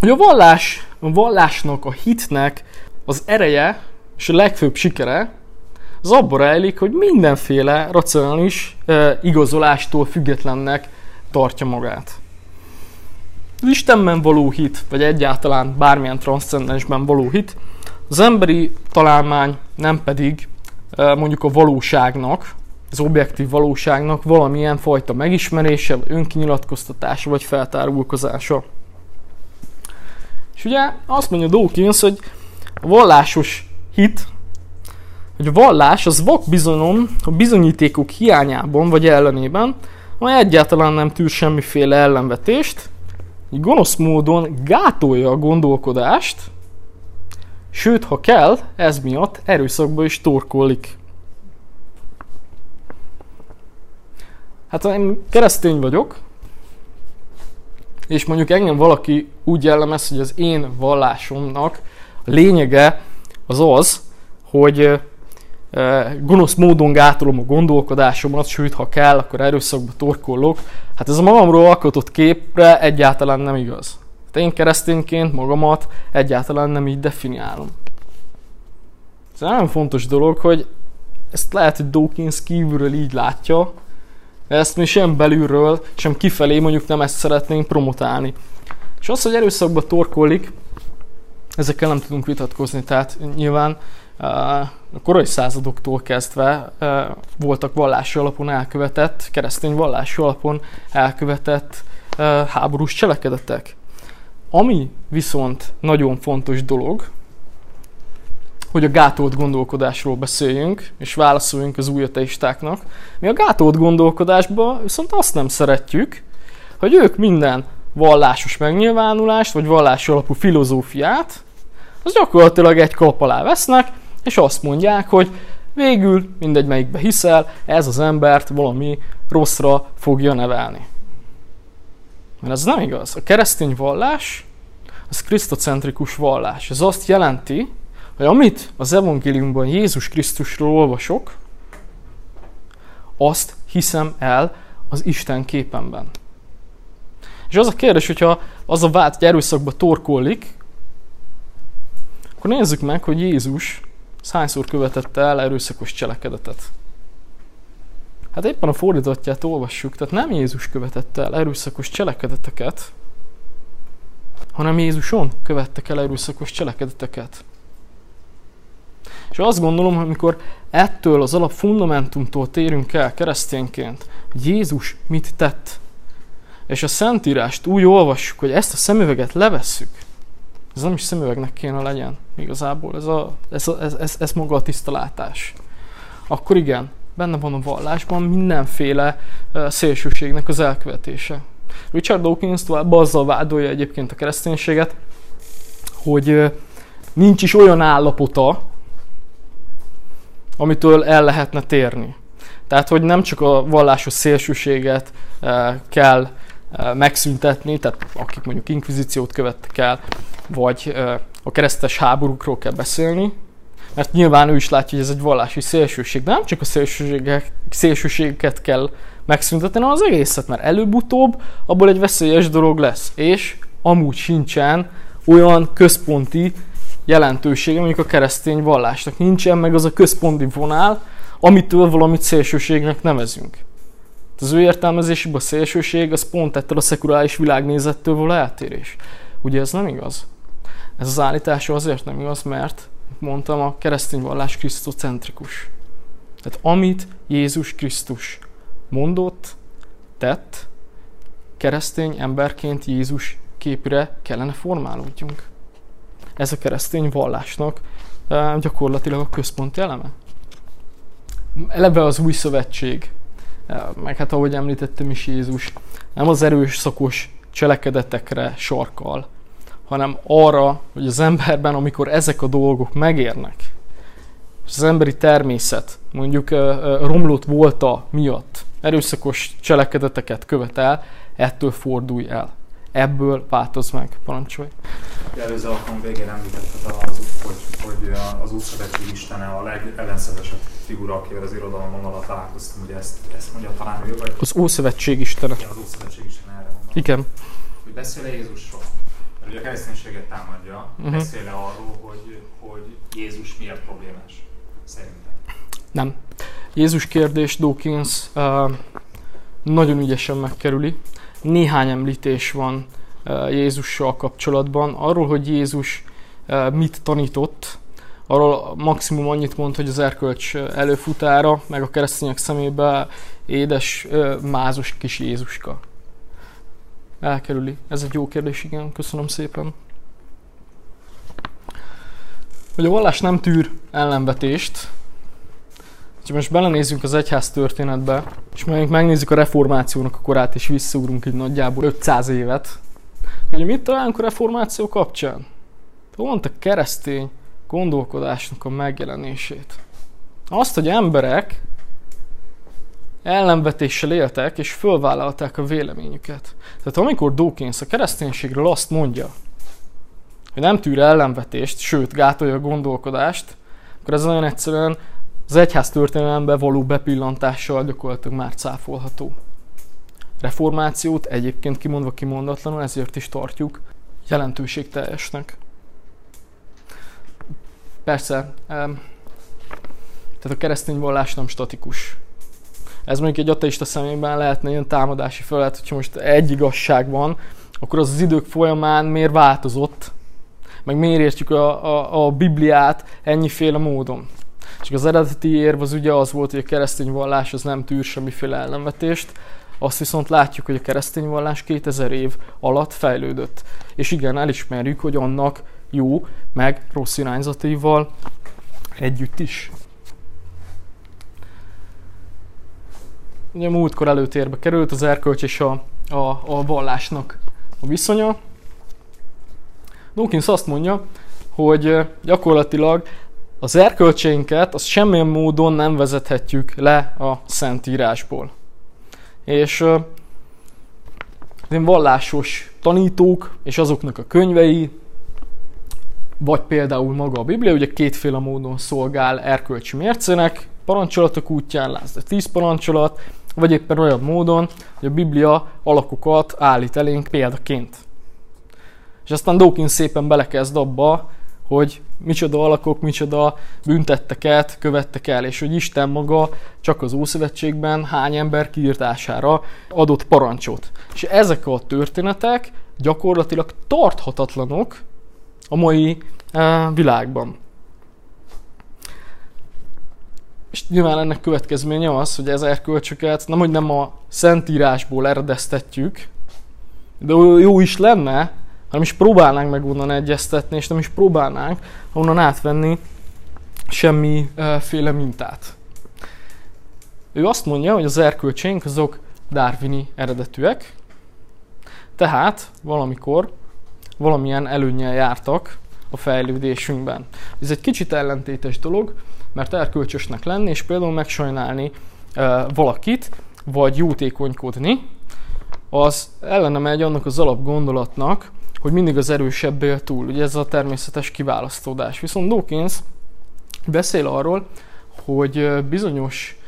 hogy a vallás, a vallásnak, a hitnek az ereje és a legfőbb sikere az abban rejlik, hogy mindenféle racionális e, igazolástól függetlennek tartja magát. Az Istenben való hit, vagy egyáltalán bármilyen transzcendensben való hit, az emberi találmány nem pedig mondjuk a valóságnak, az objektív valóságnak valamilyen fajta megismerése, önkinyilatkoztatása vagy feltárulkozása. És ugye azt mondja Dawkins, hogy a vallásos hit, hogy a vallás az vak bizonyom a bizonyítékok hiányában vagy ellenében, amely egyáltalán nem tűr semmiféle ellenvetést, így gonosz módon gátolja a gondolkodást, sőt, ha kell, ez miatt erőszakba is torkollik. Hát én keresztény vagyok, és mondjuk engem valaki úgy jellemez, hogy az én vallásomnak a lényege az az, hogy gonosz módon gátolom a gondolkodásomat, sőt, ha kell, akkor erőszakba torkollok. Hát ez a magamról alkotott képre egyáltalán nem igaz. Hát én keresztényként magamat egyáltalán nem így definiálom. Ez nagyon fontos dolog, hogy ezt lehet, hogy Dawkins kívülről így látja, ezt mi sem belülről, sem kifelé mondjuk nem ezt szeretnénk promotálni. És az, hogy erőszakba torkollik, ezekkel nem tudunk vitatkozni, tehát nyilván a korai századoktól kezdve voltak vallási alapon elkövetett, keresztény vallási alapon elkövetett háborús cselekedetek. Ami viszont nagyon fontos dolog, hogy a gátolt gondolkodásról beszéljünk, és válaszoljunk az új ateistáknak. Mi a gátolt gondolkodásban viszont azt nem szeretjük, hogy ők minden vallásos megnyilvánulást, vagy vallási alapú filozófiát, az gyakorlatilag egy kalap alá vesznek, és azt mondják, hogy végül mindegy melyikbe hiszel, ez az embert valami rosszra fogja nevelni. Mert ez nem igaz. A keresztény vallás az krisztocentrikus vallás. Ez azt jelenti, hogy amit az evangéliumban Jézus Krisztusról olvasok, azt hiszem el az Isten képemben. És az a kérdés, hogyha az a vált, hogy erőszakba torkollik, akkor nézzük meg, hogy Jézus hányszor követette el erőszakos cselekedetet. Hát éppen a fordítottját olvassuk, tehát nem Jézus követette el erőszakos cselekedeteket, hanem Jézuson követtek el erőszakos cselekedeteket. És azt gondolom, hogy amikor ettől az alap fundamentumtól térünk el keresztényként, hogy Jézus mit tett, és a Szentírást úgy olvassuk, hogy ezt a szemüveget levesszük, ez nem is szemüvegnek kéne legyen igazából, ez, a, ez, a, ez, ez, ez maga a tisztalátás. Akkor igen, benne van a vallásban mindenféle uh, szélsőségnek az elkövetése. Richard Dawkins tovább azzal vádolja egyébként a kereszténységet, hogy nincs is olyan állapota, amitől el lehetne térni. Tehát, hogy nem csak a vallásos szélsőséget kell megszüntetni, tehát akik mondjuk inkvizíciót követtek el, vagy a keresztes háborúkról kell beszélni, mert nyilván ő is látja, hogy ez egy vallási szélsőség, de nem csak a szélsőségek, szélsőségeket kell megszüntetni, hanem az egészet, mert előbb-utóbb abból egy veszélyes dolog lesz, és amúgy sincsen olyan központi jelentősége, mondjuk a keresztény vallásnak. Nincsen meg az a központi vonál, amitől valamit szélsőségnek nevezünk. Az ő értelmezésében a szélsőség az pont ettől a szekuláris világnézettől való eltérés. Ugye ez nem igaz? Ez az állítás azért nem igaz, mert mondtam, a keresztény vallás krisztocentrikus. Tehát amit Jézus Krisztus mondott, tett, keresztény emberként Jézus képre kellene formálódjunk. Ez a keresztény vallásnak eh, gyakorlatilag a központi eleme. Eleve az új szövetség, meg hát ahogy említettem is Jézus, nem az erős szakos cselekedetekre sarkal, hanem arra, hogy az emberben, amikor ezek a dolgok megérnek, az emberi természet mondjuk romlott volta miatt erőszakos cselekedeteket követel, ettől fordulj el. Ebből változ meg. Parancsolj! Előző alkalom végén említetted az, hogy, hogy az Ószövetség Istene a legellenszevesebb figura, akivel az irodalom alatt találkoztam, ugye ezt, ezt mondja talán ő, vagy? Az Ószövetség Istene. Igen, az Ószövetség Istene erre mondom. Igen. Hogy beszél Jézusról? Ugye a kereszténységet támadja, uh-huh. beszél arról, hogy, hogy Jézus miért problémás, szerintem? Nem. Jézus kérdés Dawkins uh, nagyon ügyesen megkerüli. Néhány említés van uh, Jézussal kapcsolatban. Arról, hogy Jézus uh, mit tanított, arról maximum annyit mond, hogy az erkölcs előfutára, meg a keresztények szemébe édes, mázos kis Jézuska. Elkerüli. Ez egy jó kérdés, igen. Köszönöm szépen. Hogy a vallás nem tűr ellenvetést, ha most belenézzünk az egyház történetbe, és mondjuk megnézzük a reformációnak a korát, és visszaugrunk egy nagyjából 500 évet, hogy mit találunk a reformáció kapcsán? Pont a keresztény gondolkodásnak a megjelenését. Azt, hogy emberek ellenvetéssel éltek, és fölvállalták a véleményüket. Tehát amikor Dawkins a kereszténységről azt mondja, hogy nem tűr ellenvetést, sőt gátolja a gondolkodást, akkor ez nagyon egyszerűen az egyház történelembe való bepillantással gyakorlatilag már cáfolható. Reformációt egyébként kimondva kimondatlanul, ezért is tartjuk jelentőségteljesnek. Persze, tehát a keresztény vallás nem statikus. Ez mondjuk egy ateista szemében lehetne ilyen támadási felett, hogyha most egy igazság van, akkor az az idők folyamán miért változott, meg miért értjük a, a, a Bibliát ennyiféle módon. Csak az eredeti érv az ugye az volt, hogy a keresztény vallás az nem tűr semmiféle ellenvetést, azt viszont látjuk, hogy a keresztény vallás 2000 év alatt fejlődött. És igen, elismerjük, hogy annak jó, meg rossz irányzataival együtt is. Ugye múltkor előtérbe került az erkölcs és a, a, a vallásnak a viszonya. Dawkins azt mondja, hogy gyakorlatilag az erkölcseinket az semmilyen módon nem vezethetjük le a Szentírásból. És az vallásos tanítók és azoknak a könyvei, vagy például maga a Biblia, ugye kétféle módon szolgál erkölcsi mércének, parancsolatok útján, lásd, tíz parancsolat, vagy éppen olyan módon, hogy a Biblia alakokat állít elénk példaként. És aztán Dawkins szépen belekezd abba, hogy micsoda alakok, micsoda büntetteket követtek el, és hogy Isten maga csak az Ószövetségben hány ember kiirtására adott parancsot. És ezek a történetek gyakorlatilag tarthatatlanok a mai eh, világban. És nyilván ennek következménye az, hogy ez erkölcsöket nem, hogy nem a szentírásból eredeztetjük, de jó is lenne, hanem is próbálnánk meg onnan egyeztetni, és nem is próbálnánk onnan átvenni semmiféle mintát. Ő azt mondja, hogy az erkölcsénk azok darwini eredetűek, tehát valamikor valamilyen előnyel jártak a fejlődésünkben. Ez egy kicsit ellentétes dolog, mert erkölcsösnek lenni, és például megsajnálni e, valakit, vagy jótékonykodni, az ellene megy annak az alapgondolatnak, hogy mindig az erősebb él túl. Ugye ez a természetes kiválasztódás. Viszont Dawkins beszél arról, hogy bizonyos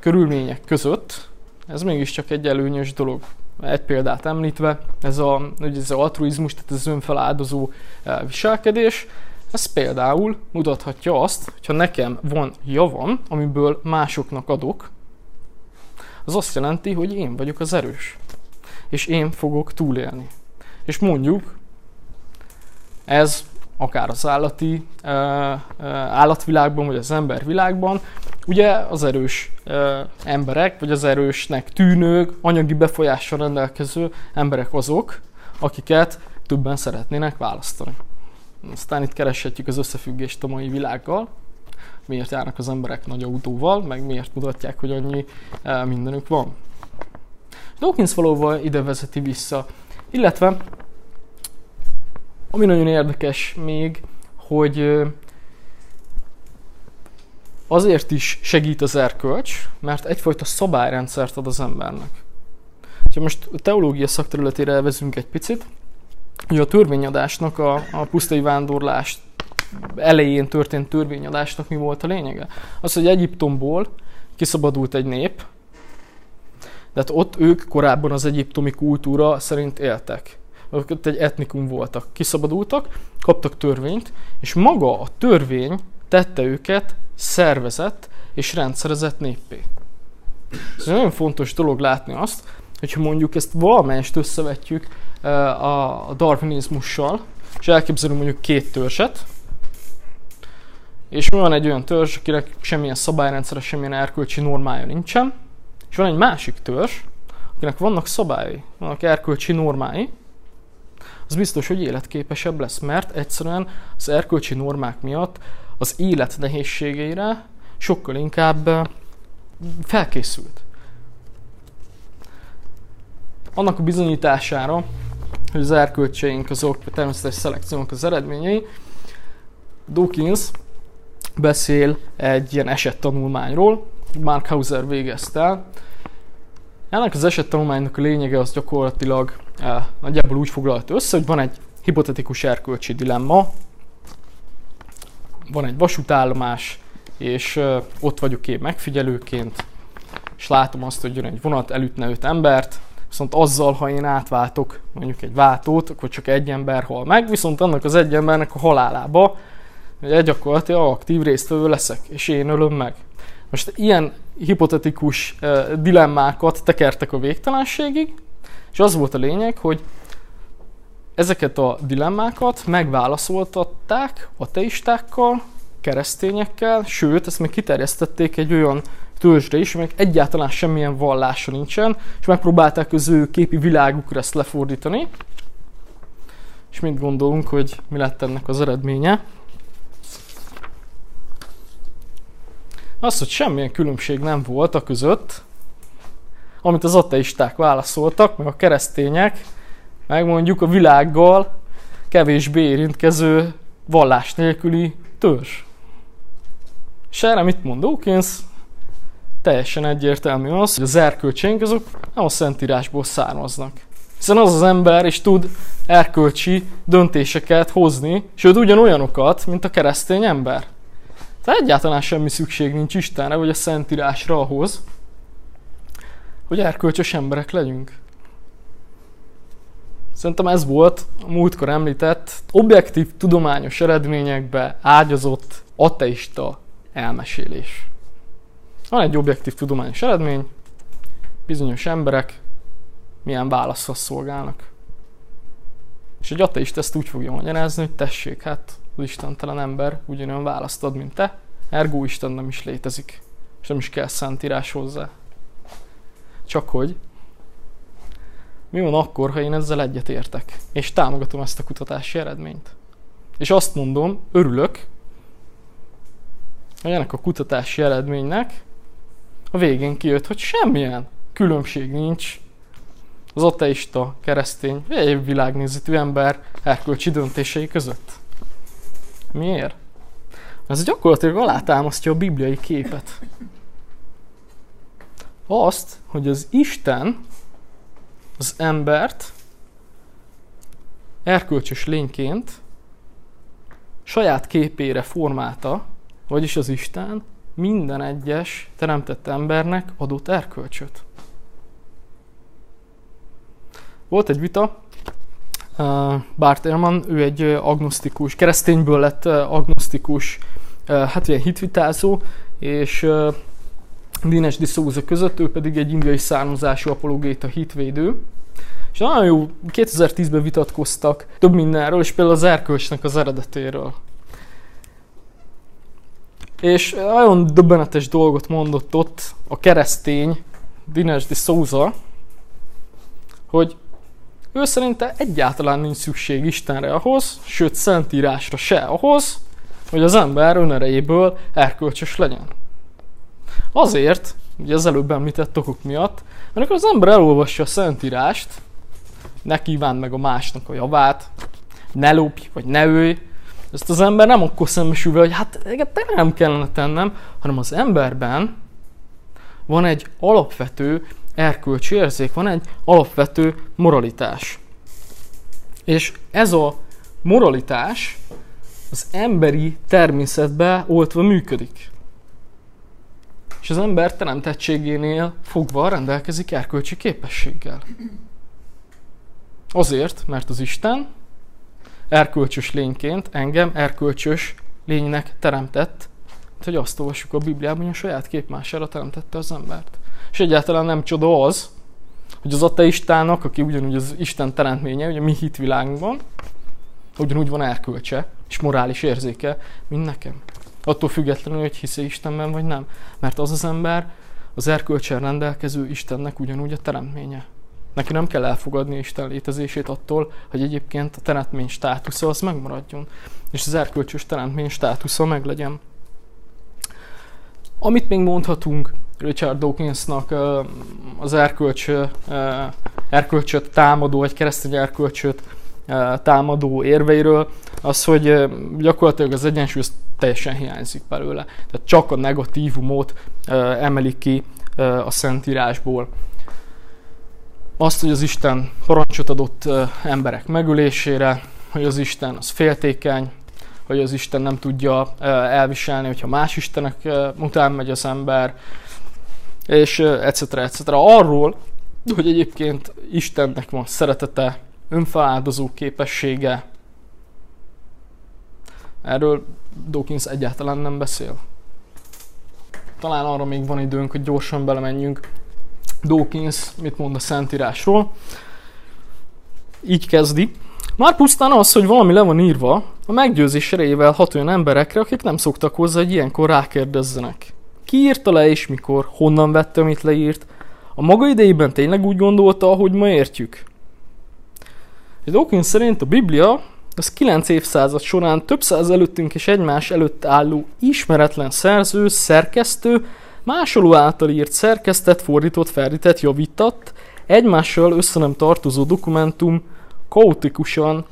körülmények között ez mégiscsak egy előnyös dolog. Egy példát említve, ez a, ugye ez az altruizmus, tehát ez önfeláldozó viselkedés, ez például mutathatja azt, hogyha nekem van javam, amiből másoknak adok, az azt jelenti, hogy én vagyok az erős. És én fogok túlélni. És mondjuk, ez akár az állati állatvilágban, vagy az embervilágban, ugye az erős emberek, vagy az erősnek tűnők, anyagi befolyással rendelkező emberek azok, akiket többen szeretnének választani. Aztán itt kereshetjük az összefüggést a mai világgal, miért járnak az emberek nagy autóval, meg miért mutatják, hogy annyi mindenük van. Dawkins valóban ide vezeti vissza. Illetve, ami nagyon érdekes még, hogy azért is segít az erkölcs, mert egyfajta szabályrendszert ad az embernek. Ha most a teológia szakterületére elvezünk egy picit, Ugye a törvényadásnak, a, a pusztai vándorlás elején történt törvényadásnak mi volt a lényege? Az, hogy Egyiptomból kiszabadult egy nép, de hát ott ők korábban az egyiptomi kultúra szerint éltek. ott egy etnikum voltak, kiszabadultak, kaptak törvényt, és maga a törvény tette őket szervezett és rendszerezett néppé. Ez egy nagyon fontos dolog látni azt, hogyha mondjuk ezt valamelyest összevetjük eh, a darwinizmussal, és elképzelünk mondjuk két törzset, és van egy olyan törzs, akinek semmilyen szabályrendszere, semmilyen erkölcsi normája nincsen, és van egy másik törzs, akinek vannak szabályai, vannak erkölcsi normái, az biztos, hogy életképesebb lesz, mert egyszerűen az erkölcsi normák miatt az élet nehézségeire sokkal inkább felkészült. Annak a bizonyítására, hogy az erkölcseink azok a természetes szelekciónak az eredményei, Dawkins beszél egy ilyen esettanulmányról, Mark Hauser végezte. Ennek az esettanulmánynak a lényege az gyakorlatilag eh, nagyjából úgy foglalt össze, hogy van egy hipotetikus erkölcsi dilemma, van egy vasútállomás, és eh, ott vagyok én megfigyelőként, és látom azt, hogy jön egy vonat, elütne öt embert, viszont azzal, ha én átváltok mondjuk egy váltót, akkor csak egy ember hal meg, viszont annak az egy embernek a halálába hogy gyakorlatilag aktív résztvevő leszek, és én ölöm meg. Most ilyen hipotetikus uh, dilemmákat tekertek a végtelenségig, és az volt a lényeg, hogy ezeket a dilemmákat megválaszoltatták ateistákkal, keresztényekkel, sőt, ezt még kiterjesztették egy olyan törzsre is, amelyek egyáltalán semmilyen vallása nincsen, és megpróbálták az ő képi világukra ezt lefordítani. És mit gondolunk, hogy mi lett ennek az eredménye? Az, hogy semmilyen különbség nem volt a között, amit az ateisták válaszoltak, meg a keresztények, meg mondjuk a világgal kevésbé érintkező vallás nélküli törzs. És erre mit mond Dawkins? Teljesen egyértelmű az, hogy az erkölcsénk azok nem a Szentírásból származnak. Hiszen az az ember is tud erkölcsi döntéseket hozni, sőt ugyanolyanokat, mint a keresztény ember. Tehát egyáltalán semmi szükség nincs Istenre, vagy a Szentírásra ahhoz, hogy erkölcsös emberek legyünk. Szerintem ez volt a múltkor említett objektív tudományos eredményekbe ágyazott ateista elmesélés. Van egy objektív tudományos eredmény, bizonyos emberek milyen válaszhoz szolgálnak. És egy ateista ezt úgy fogja magyarázni, hogy tessék, hát az istentelen ember ugyanolyan választad, mint te, ergo Isten nem is létezik, és nem is kell szentírás hozzá. Csak hogy mi van akkor, ha én ezzel egyet értek, és támogatom ezt a kutatási eredményt? És azt mondom, örülök, hogy ennek a kutatási eredménynek a végén kijött, hogy semmilyen különbség nincs az ateista, keresztény, vagy egy világnézetű ember erkölcsi döntései között. Miért? Ez gyakorlatilag alátámasztja a bibliai képet. Azt, hogy az Isten az embert erkölcsös lényként saját képére formálta, vagyis az Isten minden egyes teremtett embernek adott erkölcsöt. Volt egy vita Bart Ehrman, ő egy agnosztikus, keresztényből lett agnosztikus, hát ilyen hitvitázó, és Dines de Souza között, ő pedig egy indiai származású apologéta hitvédő. És nagyon jó, 2010-ben vitatkoztak több mindenről, és például az erkölcsnek az eredetéről. És nagyon döbbenetes dolgot mondott ott a keresztény Dines de Souza, hogy ő szerinte egyáltalán nincs szükség Istenre ahhoz, sőt Szentírásra se ahhoz, hogy az ember önerejéből erkölcsös legyen. Azért, ugye az előbb említett okok miatt, mert amikor az ember elolvassa a Szentírást, ne kíván meg a másnak a javát, ne lopj, vagy ne ölj, ezt az ember nem akkor szembesül hogy hát te nem kellene tennem, hanem az emberben van egy alapvető erkölcsi érzék, van egy alapvető moralitás. És ez a moralitás az emberi természetbe oltva működik. És az ember teremtettségénél fogva rendelkezik erkölcsi képességgel. Azért, mert az Isten erkölcsös lényként engem erkölcsös lénynek teremtett, hogy azt olvassuk a Bibliában, hogy a saját képmására teremtette az embert. És egyáltalán nem csoda az, hogy az ateistának, aki ugyanúgy az Isten teremtménye, ugye mi hitvilágunkban, ugyanúgy van erkölcse és morális érzéke, mint nekem. Attól függetlenül, hogy hisz Istenben vagy nem. Mert az az ember az erkölcsel rendelkező Istennek ugyanúgy a teremtménye. Neki nem kell elfogadni Isten létezését attól, hogy egyébként a teremtmény státusza az megmaradjon. És az erkölcsös teremtmény státusza meglegyen. Amit még mondhatunk Richard Dawkinsnak az erkölcs, erkölcsöt támadó, vagy keresztény erkölcsöt támadó érveiről, az, hogy gyakorlatilag az egyensúly teljesen hiányzik belőle. Tehát csak a negatívumot emelik ki a Szentírásból. Azt, hogy az Isten parancsot adott emberek megölésére, hogy az Isten az féltékeny, hogy az Isten nem tudja elviselni, hogyha más istenek után megy az ember, és etc. etc. Arról, hogy egyébként Istennek van szeretete, önfeláldozó képessége, erről Dawkins egyáltalán nem beszél. Talán arra még van időnk, hogy gyorsan belemenjünk. Dawkins mit mond a Szentírásról. Így kezdi. Már pusztán az, hogy valami le van írva, a meggyőzés erejével hat olyan emberekre, akik nem szoktak hozzá, hogy ilyenkor rákérdezzenek. Ki írta le és mikor? Honnan vette, amit leírt? A maga idejében tényleg úgy gondolta, ahogy ma értjük? Dawkins szerint a Biblia az 9 évszázad során több száz előttünk és egymás előtt álló ismeretlen szerző, szerkesztő, másoló által írt, szerkesztett, fordított, ferdített, javított, egymással össze nem tartozó dokumentum kaotikusan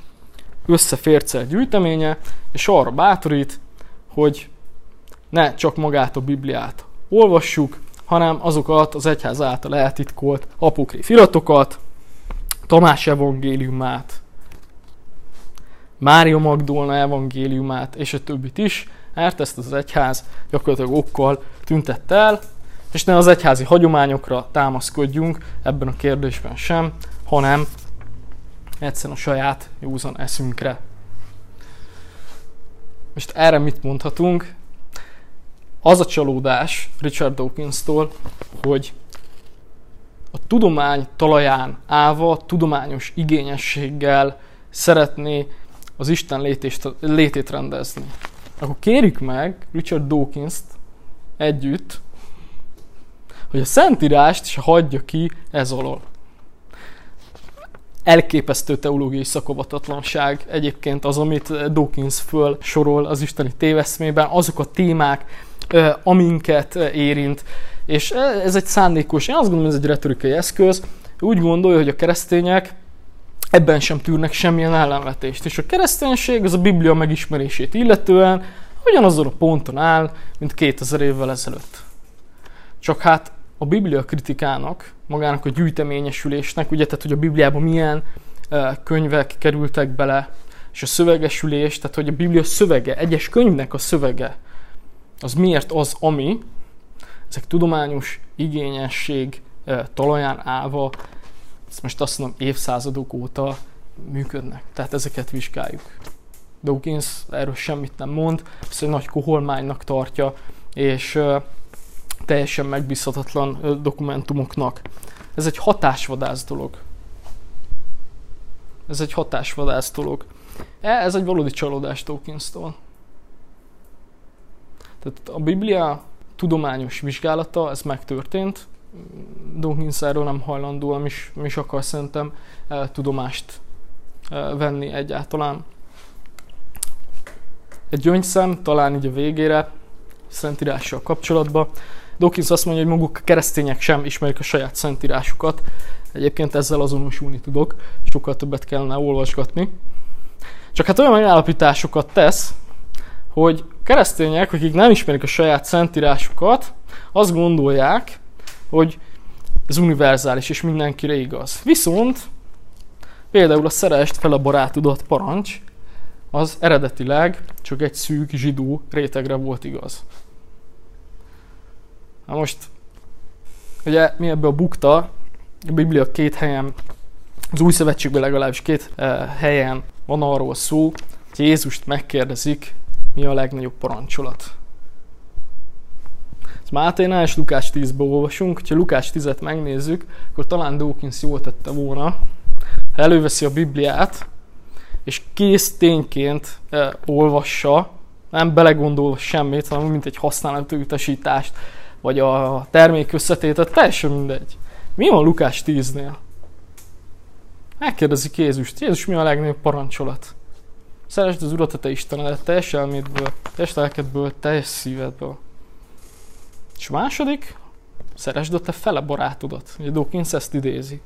összefércel gyűjteménye, és arra bátorít, hogy ne csak magát a Bibliát olvassuk, hanem azokat az egyház által eltitkolt apokrif iratokat, Tamás evangéliumát, Mária Magdolna evangéliumát, és a többit is, mert ezt az egyház gyakorlatilag okkal tüntette el, és ne az egyházi hagyományokra támaszkodjunk ebben a kérdésben sem, hanem egyszerűen a saját józan eszünkre. Most erre mit mondhatunk? Az a csalódás Richard Dawkins-tól, hogy a tudomány talaján állva, tudományos igényességgel szeretné az Isten létést, létét rendezni. Akkor kérjük meg Richard Dawkins-t együtt, hogy a Szentírást is hagyja ki ez alól. Elképesztő teológiai szakovatatlanság egyébként az, amit Dawkins föl sorol az isteni téveszmében, azok a témák, aminket érint, és ez egy szándékos, én azt gondolom, ez egy retorikai eszköz, úgy gondolja, hogy a keresztények ebben sem tűrnek semmilyen ellenvetést. És a kereszténység az a Biblia megismerését illetően ugyanazon a ponton áll, mint 2000 évvel ezelőtt. Csak hát a Biblia kritikának, magának a gyűjteményesülésnek, ugye, tehát hogy a Bibliában milyen könyvek kerültek bele, és a szövegesülés, tehát hogy a Biblia szövege, egyes könyvnek a szövege, az miért az, ami, ezek tudományos igényesség talaján állva ezt most azt mondom évszázadok óta működnek. Tehát ezeket vizsgáljuk. Dawkins erről semmit nem mond, ezt nagy koholmánynak tartja, és teljesen megbízhatatlan dokumentumoknak. Ez egy hatásvadász dolog. Ez egy hatásvadász dolog. E, ez egy valódi csalódás Dawkins-tól. Tehát a Biblia tudományos vizsgálata, ez megtörtént, Dawkins erről nem hajlandó, nem is, nem is akar szerintem eh, tudomást eh, venni egyáltalán. Egy gyöngyszem, talán így a végére, szentírással kapcsolatban. Dawkins azt mondja, hogy maguk a keresztények sem ismerik a saját szentírásukat. Egyébként ezzel azonosulni tudok, sokkal többet kellene olvasgatni. Csak hát olyan megállapításokat tesz, hogy keresztények, akik nem ismerik a saját szentírásukat, azt gondolják, hogy ez univerzális és mindenkire igaz. Viszont például a szerest fel a barátodat parancs, az eredetileg csak egy szűk zsidó rétegre volt igaz. Na most, ugye mi ebbe a bukta, a Biblia két helyen Az új szövetségben legalábbis két uh, helyen van arról szó, hogy Jézust megkérdezik, mi a legnagyobb parancsolat. Ez Máténál és Lukás 10-ből olvasunk, ha Lukás 10-et megnézzük, akkor talán Dawkins jól tette volna, ha előveszi a Bibliát, és kész tényként uh, olvassa, nem belegondol semmit, hanem mint egy használati utasítást, vagy a termék összetétet, teljesen mindegy. Mi van Lukás 10-nél? Megkérdezik Jézust, Jézus mi a legnagyobb parancsolat? Szeresd az Urat a te Istenedet teljes elmédből, teljes lelkedből, teljes szívedből. És második, szeresd a te fele barátodat. Ugye Dawkins ezt idézi.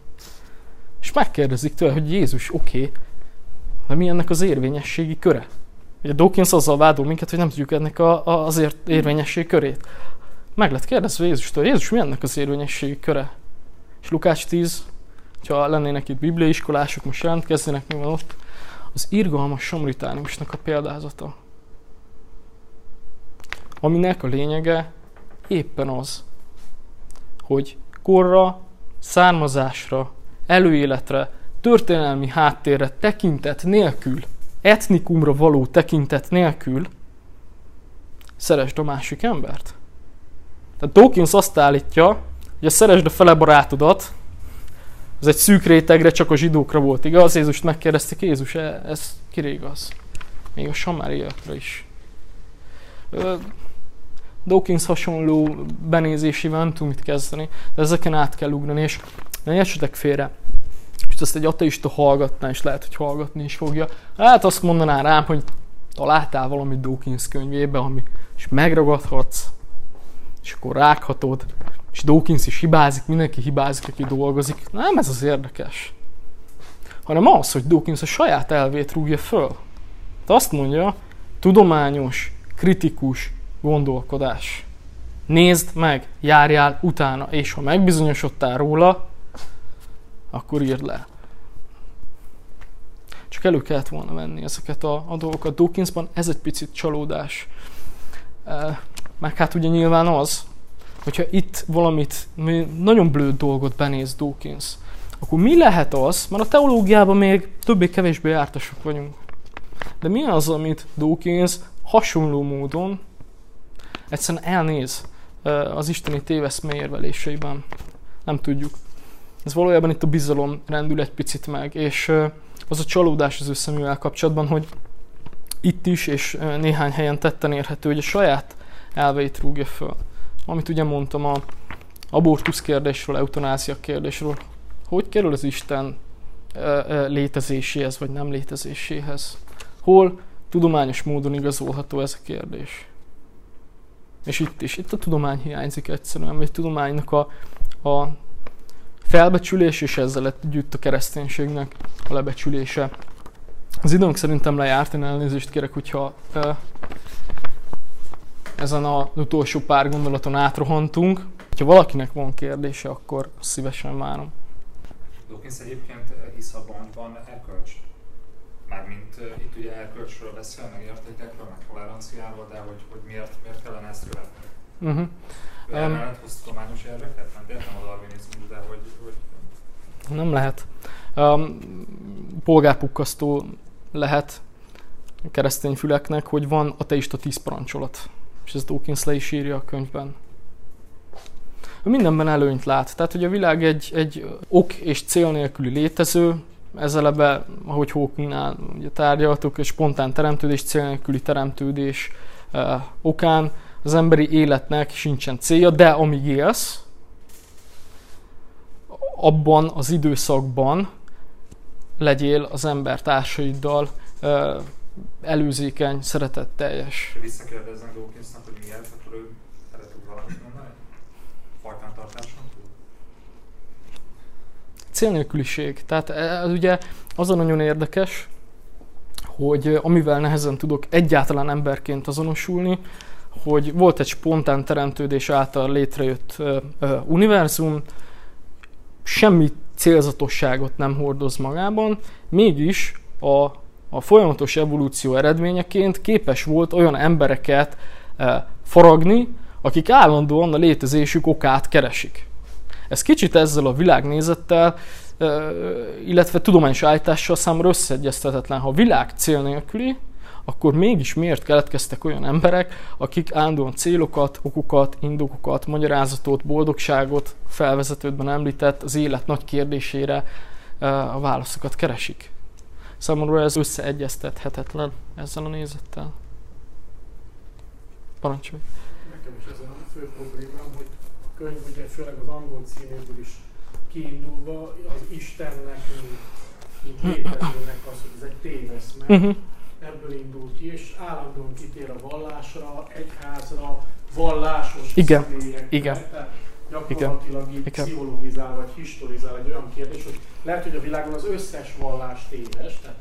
És megkérdezik tőle, hogy Jézus, oké, okay, de mi ennek az érvényességi köre? Ugye Dawkins azzal vádol minket, hogy nem tudjuk ennek a, a, az érvényesség körét. Meg lett kérdezve Jézustól, Jézus mi ennek az érvényességi köre? És Lukács 10, ha lennének itt bibliaiskolások, most jelentkeznének, mi van ott? Az irgalmas samritániusnak a példázata. Aminek a lényege éppen az, hogy korra, származásra, előéletre, történelmi háttérre tekintet nélkül, etnikumra való tekintet nélkül szeresd a másik embert. Tehát Dawkins azt állítja, hogy a szeresd a fele barátodat, ez egy szűk rétegre, csak a zsidókra volt igaz. Jézust megkérdezték, Jézus, e, ez kire igaz? Még a samáriakra is. Dawkins hasonló benézésével nem tudom mit kezdeni, de ezeken át kell ugrani, és ne értsetek félre. És ezt egy ateista hallgatná, és lehet, hogy hallgatni is fogja. Hát azt mondaná rám, hogy találtál valamit Dawkins könyvében, ami, és megragadhatsz, és akkor rághatod, és Dawkins is hibázik, mindenki hibázik, aki dolgozik. Nem ez az érdekes. Hanem az, hogy Dawkins a saját elvét rúgja föl. De azt mondja, tudományos, kritikus gondolkodás. Nézd meg, járjál utána, és ha megbizonyosodtál róla, akkor írd le. Csak elő kellett volna venni ezeket a, a dolgokat. Dawkinsban ez egy picit csalódás. Meg hát ugye nyilván az, hogyha itt valamit, nagyon blőd dolgot benéz Dawkins, akkor mi lehet az, mert a teológiában még többé-kevésbé jártasak vagyunk. De mi az, amit Dawkins hasonló módon egyszerűen elnéz az isteni téveszme érveléseiben? Nem tudjuk. Ez valójában itt a bizalom rendül egy picit meg, és az a csalódás az ő szemével kapcsolatban, hogy itt is, és néhány helyen tetten érhető, hogy a saját elveit rúgja föl. Amit ugye mondtam a abortusz kérdésről, eutanázia kérdésről, hogy kerül az Isten létezéséhez, vagy nem létezéséhez? Hol tudományos módon igazolható ez a kérdés? És itt is, itt a tudomány hiányzik egyszerűen, vagy a tudománynak a, a felbecsülés, és ezzel együtt a kereszténységnek a lebecsülése. Az időnk szerintem lejárt, én elnézést kérek, hogyha ezen az utolsó pár gondolaton átrohantunk. Ha valakinek van kérdése, akkor szívesen várom. Dawkins egyébként hisz abban, van erkölcs. Mármint itt ugye erkölcsről beszél, meg értékekről, meg toleranciáról, de hogy, hogy miért, miért kellene ezt követni? Uh-huh. Emellett um, tudományos érveket? Nem értem a darwinizmus, de hogy, hogy... Nem lehet. Um, polgárpukkasztó lehet keresztény füleknek, hogy van ateista tíz parancsolat és ez Dawkins le is írja a könyvben. Mindenben előnyt lát. Tehát, hogy a világ egy, egy ok és cél nélküli létező, ez eleve, ahogy Hawkingnál ugye tárgyaltuk, egy spontán teremtődés, cél nélküli teremtődés eh, okán az emberi életnek sincsen célja, de amíg élsz, abban az időszakban legyél az ember társaiddal eh, előzékeny, szeretetteljes. Visszakérdeznek Dawkinsnak, hogy miért, akkor ő erre tud valamit mondani? Fajtántartáson túl? Célnélküliség. Tehát ez ugye az a nagyon érdekes, hogy amivel nehezen tudok egyáltalán emberként azonosulni, hogy volt egy spontán teremtődés által létrejött uh, uh, univerzum, semmi célzatosságot nem hordoz magában, mégis a a folyamatos evolúció eredményeként képes volt olyan embereket e, faragni, akik állandóan a létezésük okát keresik. Ez kicsit ezzel a világnézettel, illetve tudományos állítással számomra összeegyeztetetlen. Ha a világ cél nélküli, akkor mégis miért keletkeztek olyan emberek, akik állandóan célokat, okokat, indokokat, magyarázatot, boldogságot felvezetődben említett az élet nagy kérdésére a válaszokat keresik. Számomra ez összeegyeztethetetlen ezzel a nézettel. Parancsolj! Nekem is ez a fő problémám, hogy a könyv ugye főleg az angol címéből is kiindulva az Istennek, mint, mint létezőnek az, hogy ez egy téveszme, uh-huh. ebből indult ki, és állandóan kitér a vallásra, egyházra, vallásos Igen. Igen. Tehát gyakorlatilag így Igen. pszichologizál vagy historizál egy olyan kérdés, hogy lehet, hogy a világon az összes vallás téves, tehát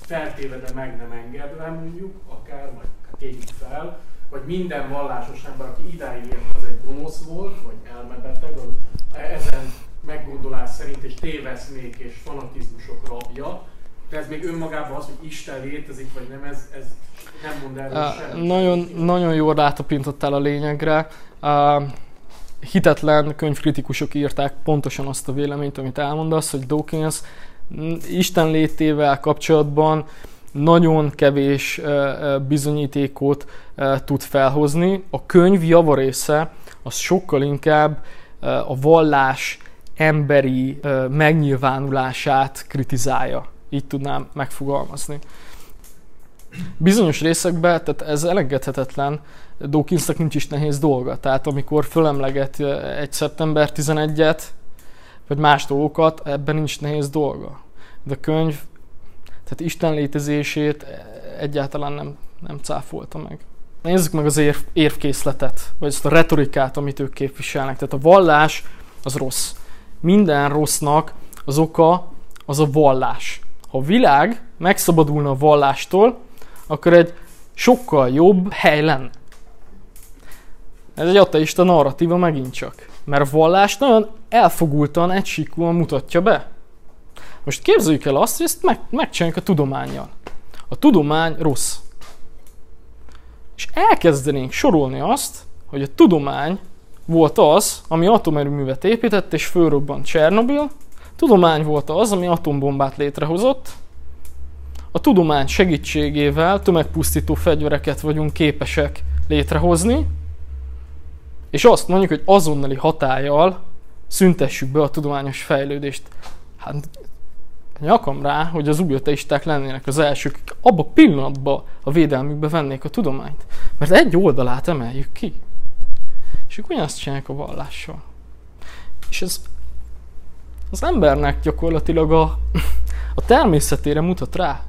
feltéve, de meg nem engedve mondjuk, akár, vagy tégyük fel, vagy minden vallásos ember, aki idáig ért, az egy gonosz volt, vagy elmebeteg, ezen meggondolás szerint és téveszmék és fanatizmusok rabja, de ez még önmagában az, hogy Isten létezik, vagy nem, ez, ez nem mond erről uh, Nagyon, nagyon jól rátapintottál a lényegre. Uh, hitetlen könyvkritikusok írták pontosan azt a véleményt, amit elmondasz, hogy Dawkins Isten létével kapcsolatban nagyon kevés bizonyítékot tud felhozni. A könyv javarésze az sokkal inkább a vallás emberi megnyilvánulását kritizálja. Így tudnám megfogalmazni. Bizonyos részekben, tehát ez elengedhetetlen, Dawkinsnak nincs is nehéz dolga. Tehát amikor fölemleget egy szeptember 11-et, vagy más dolgokat, ebben nincs nehéz dolga. De a könyv, tehát Isten létezését egyáltalán nem, nem cáfolta meg. Nézzük meg az érv, érvkészletet, vagy ezt a retorikát, amit ők képviselnek. Tehát a vallás az rossz. Minden rossznak az oka az a vallás. Ha a világ megszabadulna a vallástól, akkor egy sokkal jobb hely lenne. Ez egy ateista narratíva megint csak. Mert a vallás nagyon elfogultan, egysíkúan mutatja be. Most képzeljük el azt, hogy ezt meg, megcsináljuk a tudományjal. A tudomány rossz. És elkezdenénk sorolni azt, hogy a tudomány volt az, ami atomerőművet épített és fölrobbant Csernobil, tudomány volt az, ami atombombát létrehozott, a tudomány segítségével tömegpusztító fegyvereket vagyunk képesek létrehozni, és azt mondjuk, hogy azonnali hatállyal szüntessük be a tudományos fejlődést. Hát nyakam rá, hogy az uglyoteisták lennének az elsők, abba a pillanatban a védelmükbe vennék a tudományt. Mert egy oldalát emeljük ki. És ők ugyanazt csinálják a vallással. És ez az embernek gyakorlatilag a, a természetére mutat rá.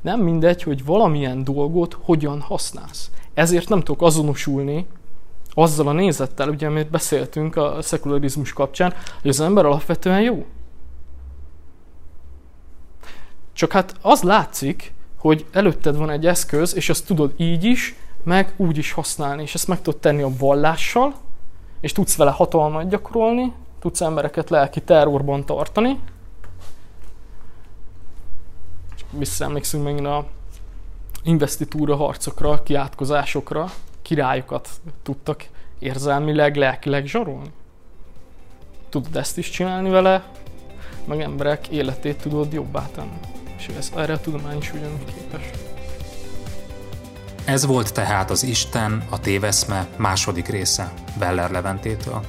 Nem mindegy, hogy valamilyen dolgot hogyan használsz. Ezért nem tudok azonosulni azzal a nézettel, ugye, amit beszéltünk a szekularizmus kapcsán, hogy az ember alapvetően jó. Csak hát az látszik, hogy előtted van egy eszköz, és azt tudod így is, meg úgy is használni, és ezt meg tudod tenni a vallással, és tudsz vele hatalmat gyakorolni, tudsz embereket lelki terrorban tartani. Visszaemlékszünk megint a investitúra harcokra, kiátkozásokra, királyokat tudtak érzelmileg, lelkileg zsarolni. Tudod ezt is csinálni vele, meg emberek életét tudod jobbá tenni. És ez, erre a tudomány is ugyanúgy képes. Ez volt tehát az Isten, a téveszme második része Beller Leventétől.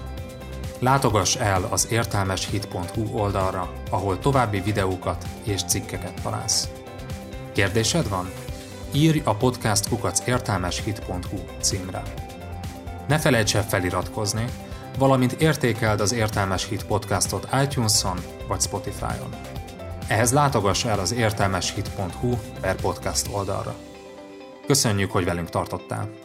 Látogass el az értelmeshit.hu oldalra, ahol további videókat és cikkeket találsz. Kérdésed van? Írj a podcast kukac értelmeshit.hu címre. Ne felejts el feliratkozni, valamint értékeld az Értelmes Hit podcastot iTunes-on vagy Spotify-on. Ehhez látogass el az értelmeshit.hu per podcast oldalra. Köszönjük, hogy velünk tartottál!